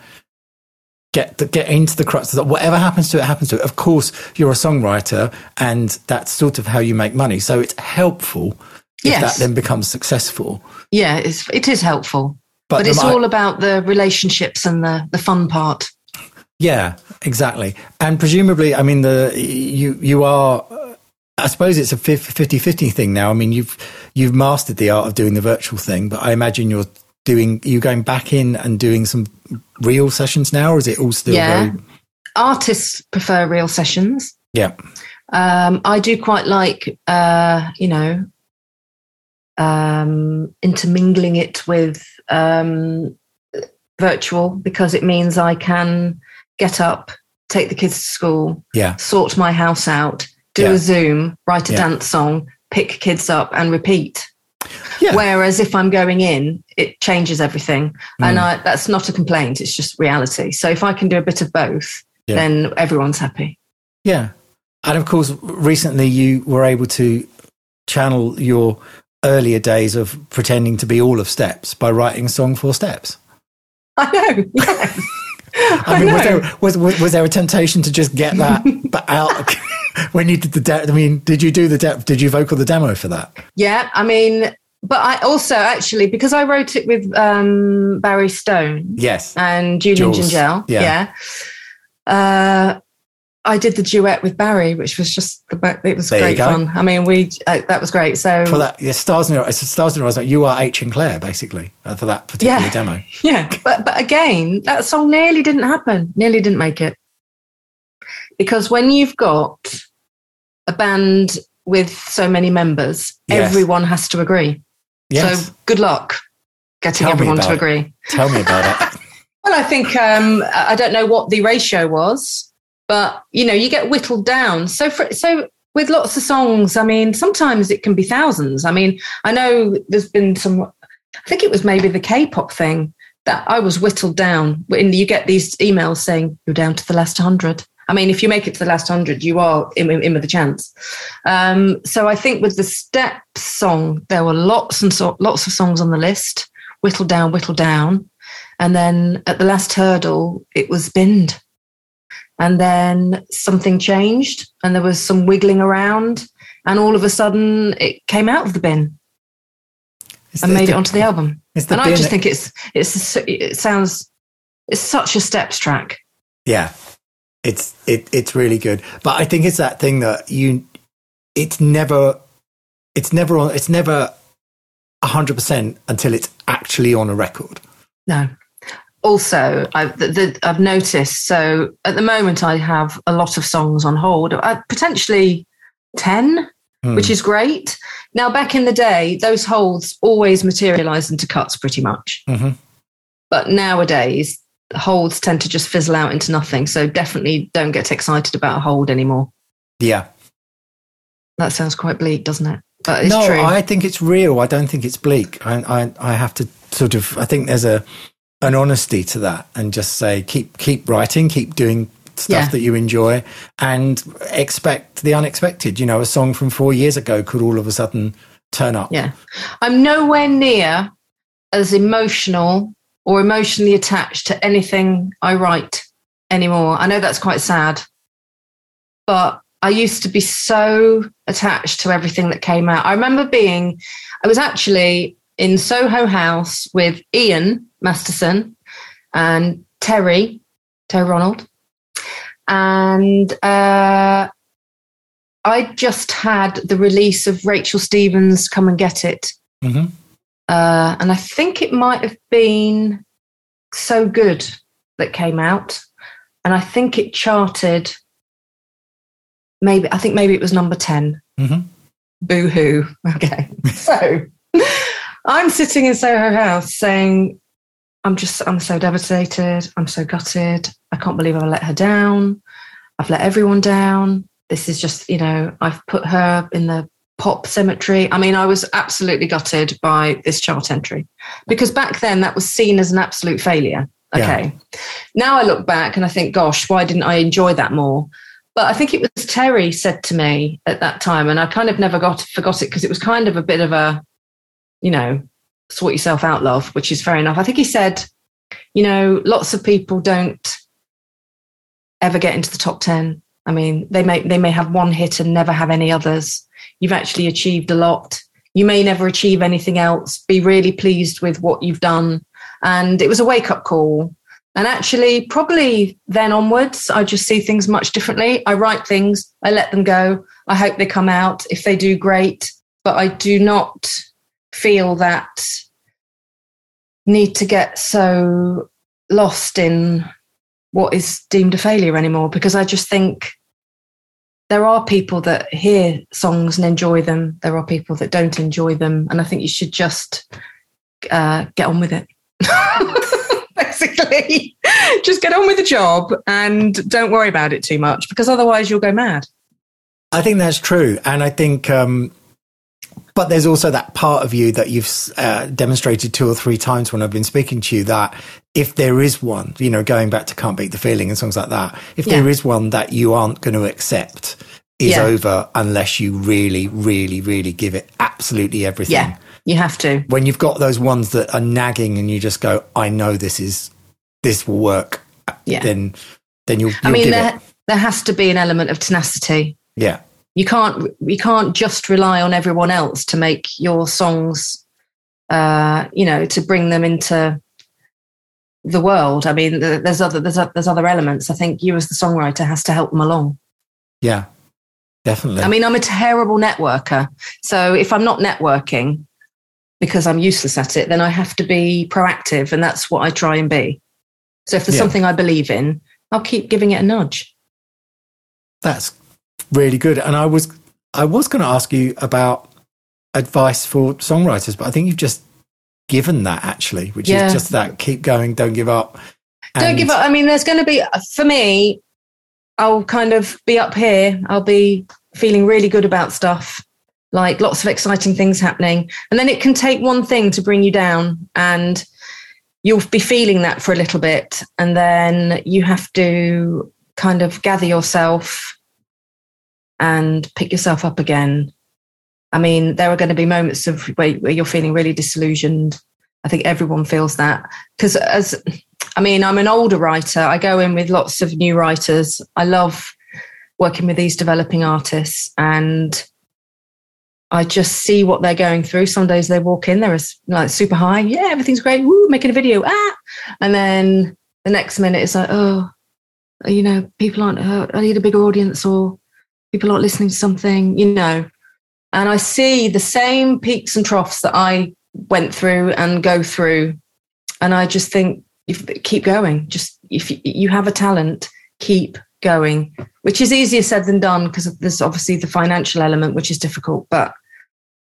get the, get into the crux of that. Whatever happens to it, happens to it. Of course, you're a songwriter, and that's sort of how you make money. So it's helpful if Yes. that then becomes successful. Yeah, it's, it is helpful. But, But, it's all about the relationships and the, the fun part. Yeah, exactly. And presumably, I mean, the you you are. I suppose it's a 50-50 thing now. I mean, you've you've mastered the art of doing the virtual thing, but I imagine you're doing you going back in and doing some real sessions now, or is it all still Yeah. very Artists prefer real sessions. yeah Um, I do quite like, uh, you know, um, intermingling it with um, virtual because it means I can get up, take the kids to school, yeah sort my house out, do Yeah. a Zoom, write a Yeah. dance song, pick kids up and repeat. Yeah. Whereas if I'm going in, it changes everything. Mm. And I, that's not a complaint, it's just reality. So if I can do a bit of both, Yeah. then everyone's happy. Yeah. And of course, recently you were able to channel your earlier days of pretending to be all of Steps by writing a song for Steps. I know. *laughs* Yeah. I mean, was there, was, was, was there a temptation to just get that *laughs* but out *laughs* when you did the de- I mean, did you do the de- did you vocal the demo for that? Yeah, I mean, but I also actually because I wrote it with um, Barry Stone Yes. and Julian Jules, Gingell. yeah. Yeah. Uh, I did the duet with Barry, which was just the it was There great fun. I mean, we uh, that was great. So For that, yeah, Stars in Your Eyes, Stars in Your Eyes, you are H and Claire, basically, uh, for that particular Yeah. demo. *laughs* yeah, but but again, that song nearly didn't happen. Nearly didn't make it because when you've got a band with so many members, Yes. everyone has to agree. Yes. So good luck getting Tell everyone to it. agree. Tell me about it. *laughs* Well, I think um, I don't know what the ratio was, but you know, you get whittled down. So for so with lots of songs, I mean, sometimes it can be thousands. I mean, I know there's been some. I think it was maybe the K-pop thing that I was whittled down. When you get these emails saying you're down to the last hundred. I mean, if you make it to the last hundred, you are in, in with a chance. Um, so I think with the Steps song, there were lots and so, lots of songs on the list, whittled down, whittled down. And then at the last hurdle, it was binned. And then something changed and there was some wiggling around. And all of a sudden, it came out of the bin It's and the- made it onto the album. And I just think it's, it's, it sounds, it's such a steps track. Yeah, it's it it's really good. But I think it's that thing that you, it's never, it's never on. It's never hundred percent until it's actually on a record. No. Also, I've, the, the, I've noticed. So at the moment, I have a lot of songs on hold, uh, potentially 10, Hmm. which is great. Now, back in the day, those holds always materialized into cuts pretty much. Mhm. But nowadays, holds tend to just fizzle out into nothing. So definitely don't get excited about a hold anymore. Yeah. That sounds quite bleak, doesn't it? But it's no, true. I think it's real. I don't think it's bleak. I, I I have to sort of. I think there's a an honesty to that, and just say keep keep writing, keep doing stuff Yeah. that you enjoy, and expect the unexpected. You know, a song from four years ago could all of a sudden turn up. Yeah. I'm nowhere near as emotional or emotionally attached to anything I write anymore. I know that's quite sad, but I used to be so attached to everything that came out. I remember being, I was actually in Soho House with Ian Masterson and Terry, Terry Ronald. And uh, I just had the release of Rachel Stevens' Come and Get It. hmm Uh, and I think it might have been So Good that came out. And I think it charted maybe, I think maybe it was number 10. hmm Boo hoo. *laughs* Okay. so *laughs* I'm sitting in Soho House saying, I'm just, I'm so devastated. I'm so gutted. I can't believe I've let her down. I've let everyone down. This is just, you know, I've put her in the pop cemetery. I mean, I was absolutely gutted by this chart entry because back then that was seen as an absolute failure. Yeah. Okay. Now I look back and I think, gosh, why didn't I enjoy that more? But I think it was Terry said to me at that time, and I kind of never got forgot it because it was kind of a bit of a, you know, sort yourself out, love, which is fair enough. I think he said, you know, lots of people don't ever get into the top ten. I mean, they may they may have one hit and never have any others. You've actually achieved a lot. You may never achieve anything else. Be really pleased with what you've done. And it was a wake up call. And actually, probably then onwards, I just see things much differently. I write things, I let them go. I hope they come out. If they do, great. But I do not feel that need to get so lost in what is deemed a failure anymore because I just think there are people that hear songs and enjoy them. There are people that don't enjoy them. And I think you should just uh, get on with it. *laughs* Basically, *laughs* just get on with the job and don't worry about it too much because otherwise you'll go mad. I think that's true, and I think um, but there's also that part of you that you've uh, demonstrated two or three times when I've been speaking to you that if there is one, you know, going back to Can't Beat the Feeling and songs like that, if yeah. there is one that you aren't going to accept is yeah. over unless you really, really, really give it absolutely everything. Yeah, you have to. When you've got those ones that are nagging and you just go, I know this is, this will work. Yeah. Then, then you'll, you'll I mean, there, it. there has to be an element of tenacity. Yeah you can't you can't just rely on everyone else to make your songs uh, you know to bring them into the world. I mean there's other there's, there's other elements. I think you as the songwriter has to help them along. Yeah definitely. I mean i'm a terrible networker. So if i'm not networking because i'm useless at it then i have to be proactive and that's what i try and be. So if there's yeah. something i believe in i'll keep giving it a nudge. That's really good. And I was I was going to ask you about advice for songwriters, but I think you've just given that actually, which yeah. is just that keep going, don't give up. And don't give up. I mean, there's going to be for me. I'll kind of be up here. I'll be feeling really good about stuff, like lots of exciting things happening, and then it can take one thing to bring you down, and you'll be feeling that for a little bit, and then you have to kind of gather yourself and pick yourself up again. I mean, there are going to be moments of where, where you're feeling really disillusioned. I think everyone feels that because as I mean, I'm an older writer. I go in with lots of new writers. I love working with these developing artists and I just see what they're going through. Some days they walk in, they're like super high. Yeah, everything's great. Woo, making a video. Ah. And then the next minute it's like, oh, you know, people aren't, uh, I need a bigger audience or people aren't listening to something, you know. And I see the same peaks and troughs that I went through and go through. And I just think, if, keep going. Just if you have a talent, keep going, which is easier said than done because there's obviously the financial element, which is difficult. But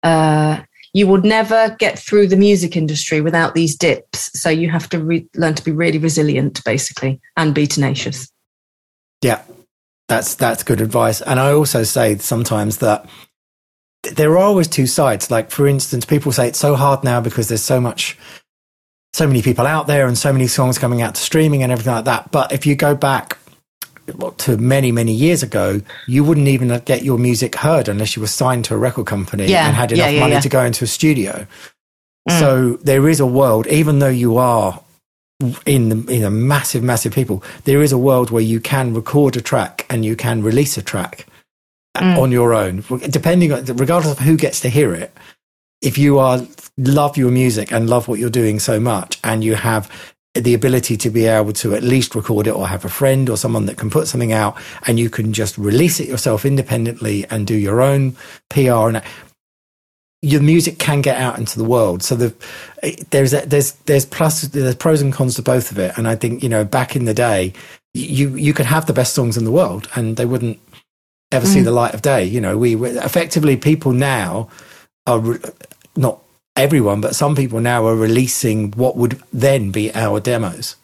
uh, you would never get through the music industry without these dips. So you have to re- learn to be really resilient, basically, and be tenacious. Yeah, that's that's good advice. And I also say sometimes that there are always two sides. Like for instance, people say it's so hard now because there's so much so many people out there and so many songs coming out to streaming and everything like that. But if you go back to many, many years ago, you wouldn't even get your music heard unless you were signed to a record company yeah. and had enough yeah, yeah, money to go into a studio. Mm. So there is a world, even though you are in the, in a massive, massive people, there is a world where you can record a track and you can release a track mm. on your own, depending on, regardless of who gets to hear it. If you are love your music and love what you're doing so much, and you have the ability to be able to at least record it or have a friend or someone that can put something out and you can just release it yourself independently and do your own PR and your music can get out into the world. So the, there's a, there's there's plus there's pros and cons to both of it. And I think you know back in the day, you you could have the best songs in the world and they wouldn't ever mm. see the light of day. You know, we effectively people now are re- not everyone, but some people now are releasing what would then be our demos.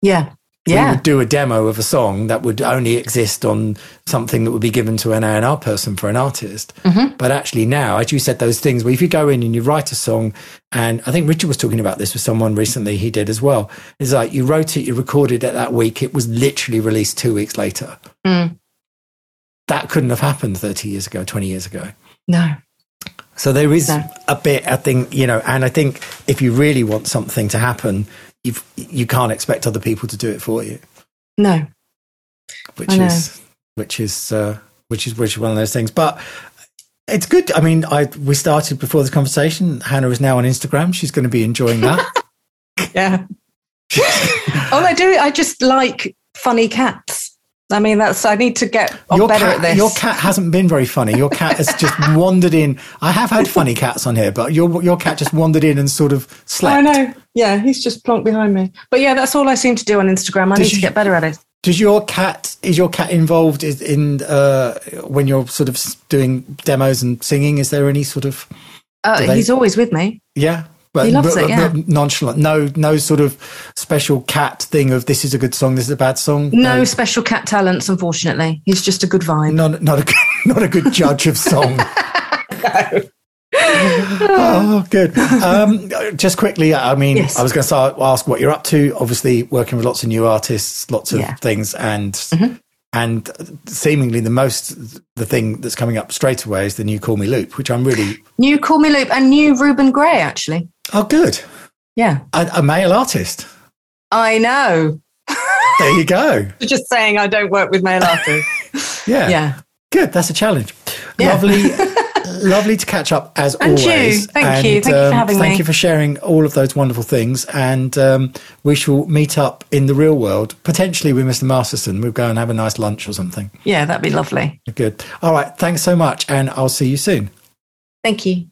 Yeah yeah. we would do a demo of a song that would only exist on something that would be given to an A&R person for an artist. Mm-hmm. But actually now, as you said, those things where if you go in and you write a song, and I think Richard was talking about this with someone recently, he did as well. It's like you wrote it, you recorded it that week, it was literally released two weeks later. Mm. That couldn't have happened 30 years ago, 20 years ago. No. So there is no. a bit, I think, you know, and I think if you really want something to happen, you you can't expect other people to do it for you. No, which is which is uh, which is which is one of those things. But it's good. I mean, I we started before this conversation. Hannah is now on Instagram. She's going to be enjoying that. *laughs* yeah. *laughs* oh, I do. I just like funny cats. I mean, that's I need to get your better cat, at this. Your cat hasn't been very funny. Your cat has just *laughs* wandered in. I have had funny cats on here, but your your cat just wandered in and sort of slept. I know. Yeah, he's just plonked behind me. But yeah, that's all I seem to do on Instagram. I does need you, to get better at it. Does your cat is your cat involved in uh, when you're sort of doing demos and singing? Is there any sort of? Uh, they, he's always with me. Yeah, but, he loves but, it, yeah. nonchalant. No, no sort of special cat thing of this is a good song, this is a bad song. No, no. special cat talents, unfortunately. He's just a good vibe. Not, not a, *laughs* not a good judge of song. no. *laughs* oh, good. Um, just quickly, I mean, Yes. I was going to ask what you're up to. Obviously, working with lots of new artists, lots of Yeah. things, and Mhm. and seemingly the most the thing that's coming up straight away is the new Call Me Loop, which I'm really New Call Me Loop and new Ruben Gray, actually. Oh good, Yeah. a, a male artist. I know. There you go. *laughs* Just saying I don't work with male artists. *laughs* Yeah, yeah. good. That's a challenge. Yeah. Lovely. *laughs* Lovely to catch up as always. And you. always. Thank you. Thank you for having Thank me. Thank you for sharing all of those wonderful things. And um, we shall meet up in the real world, potentially with Mr. Masterson. We'll go and have a nice lunch or something. Yeah, that'd be lovely. Good. All right. Thanks so much. And I'll see you soon. Thank you.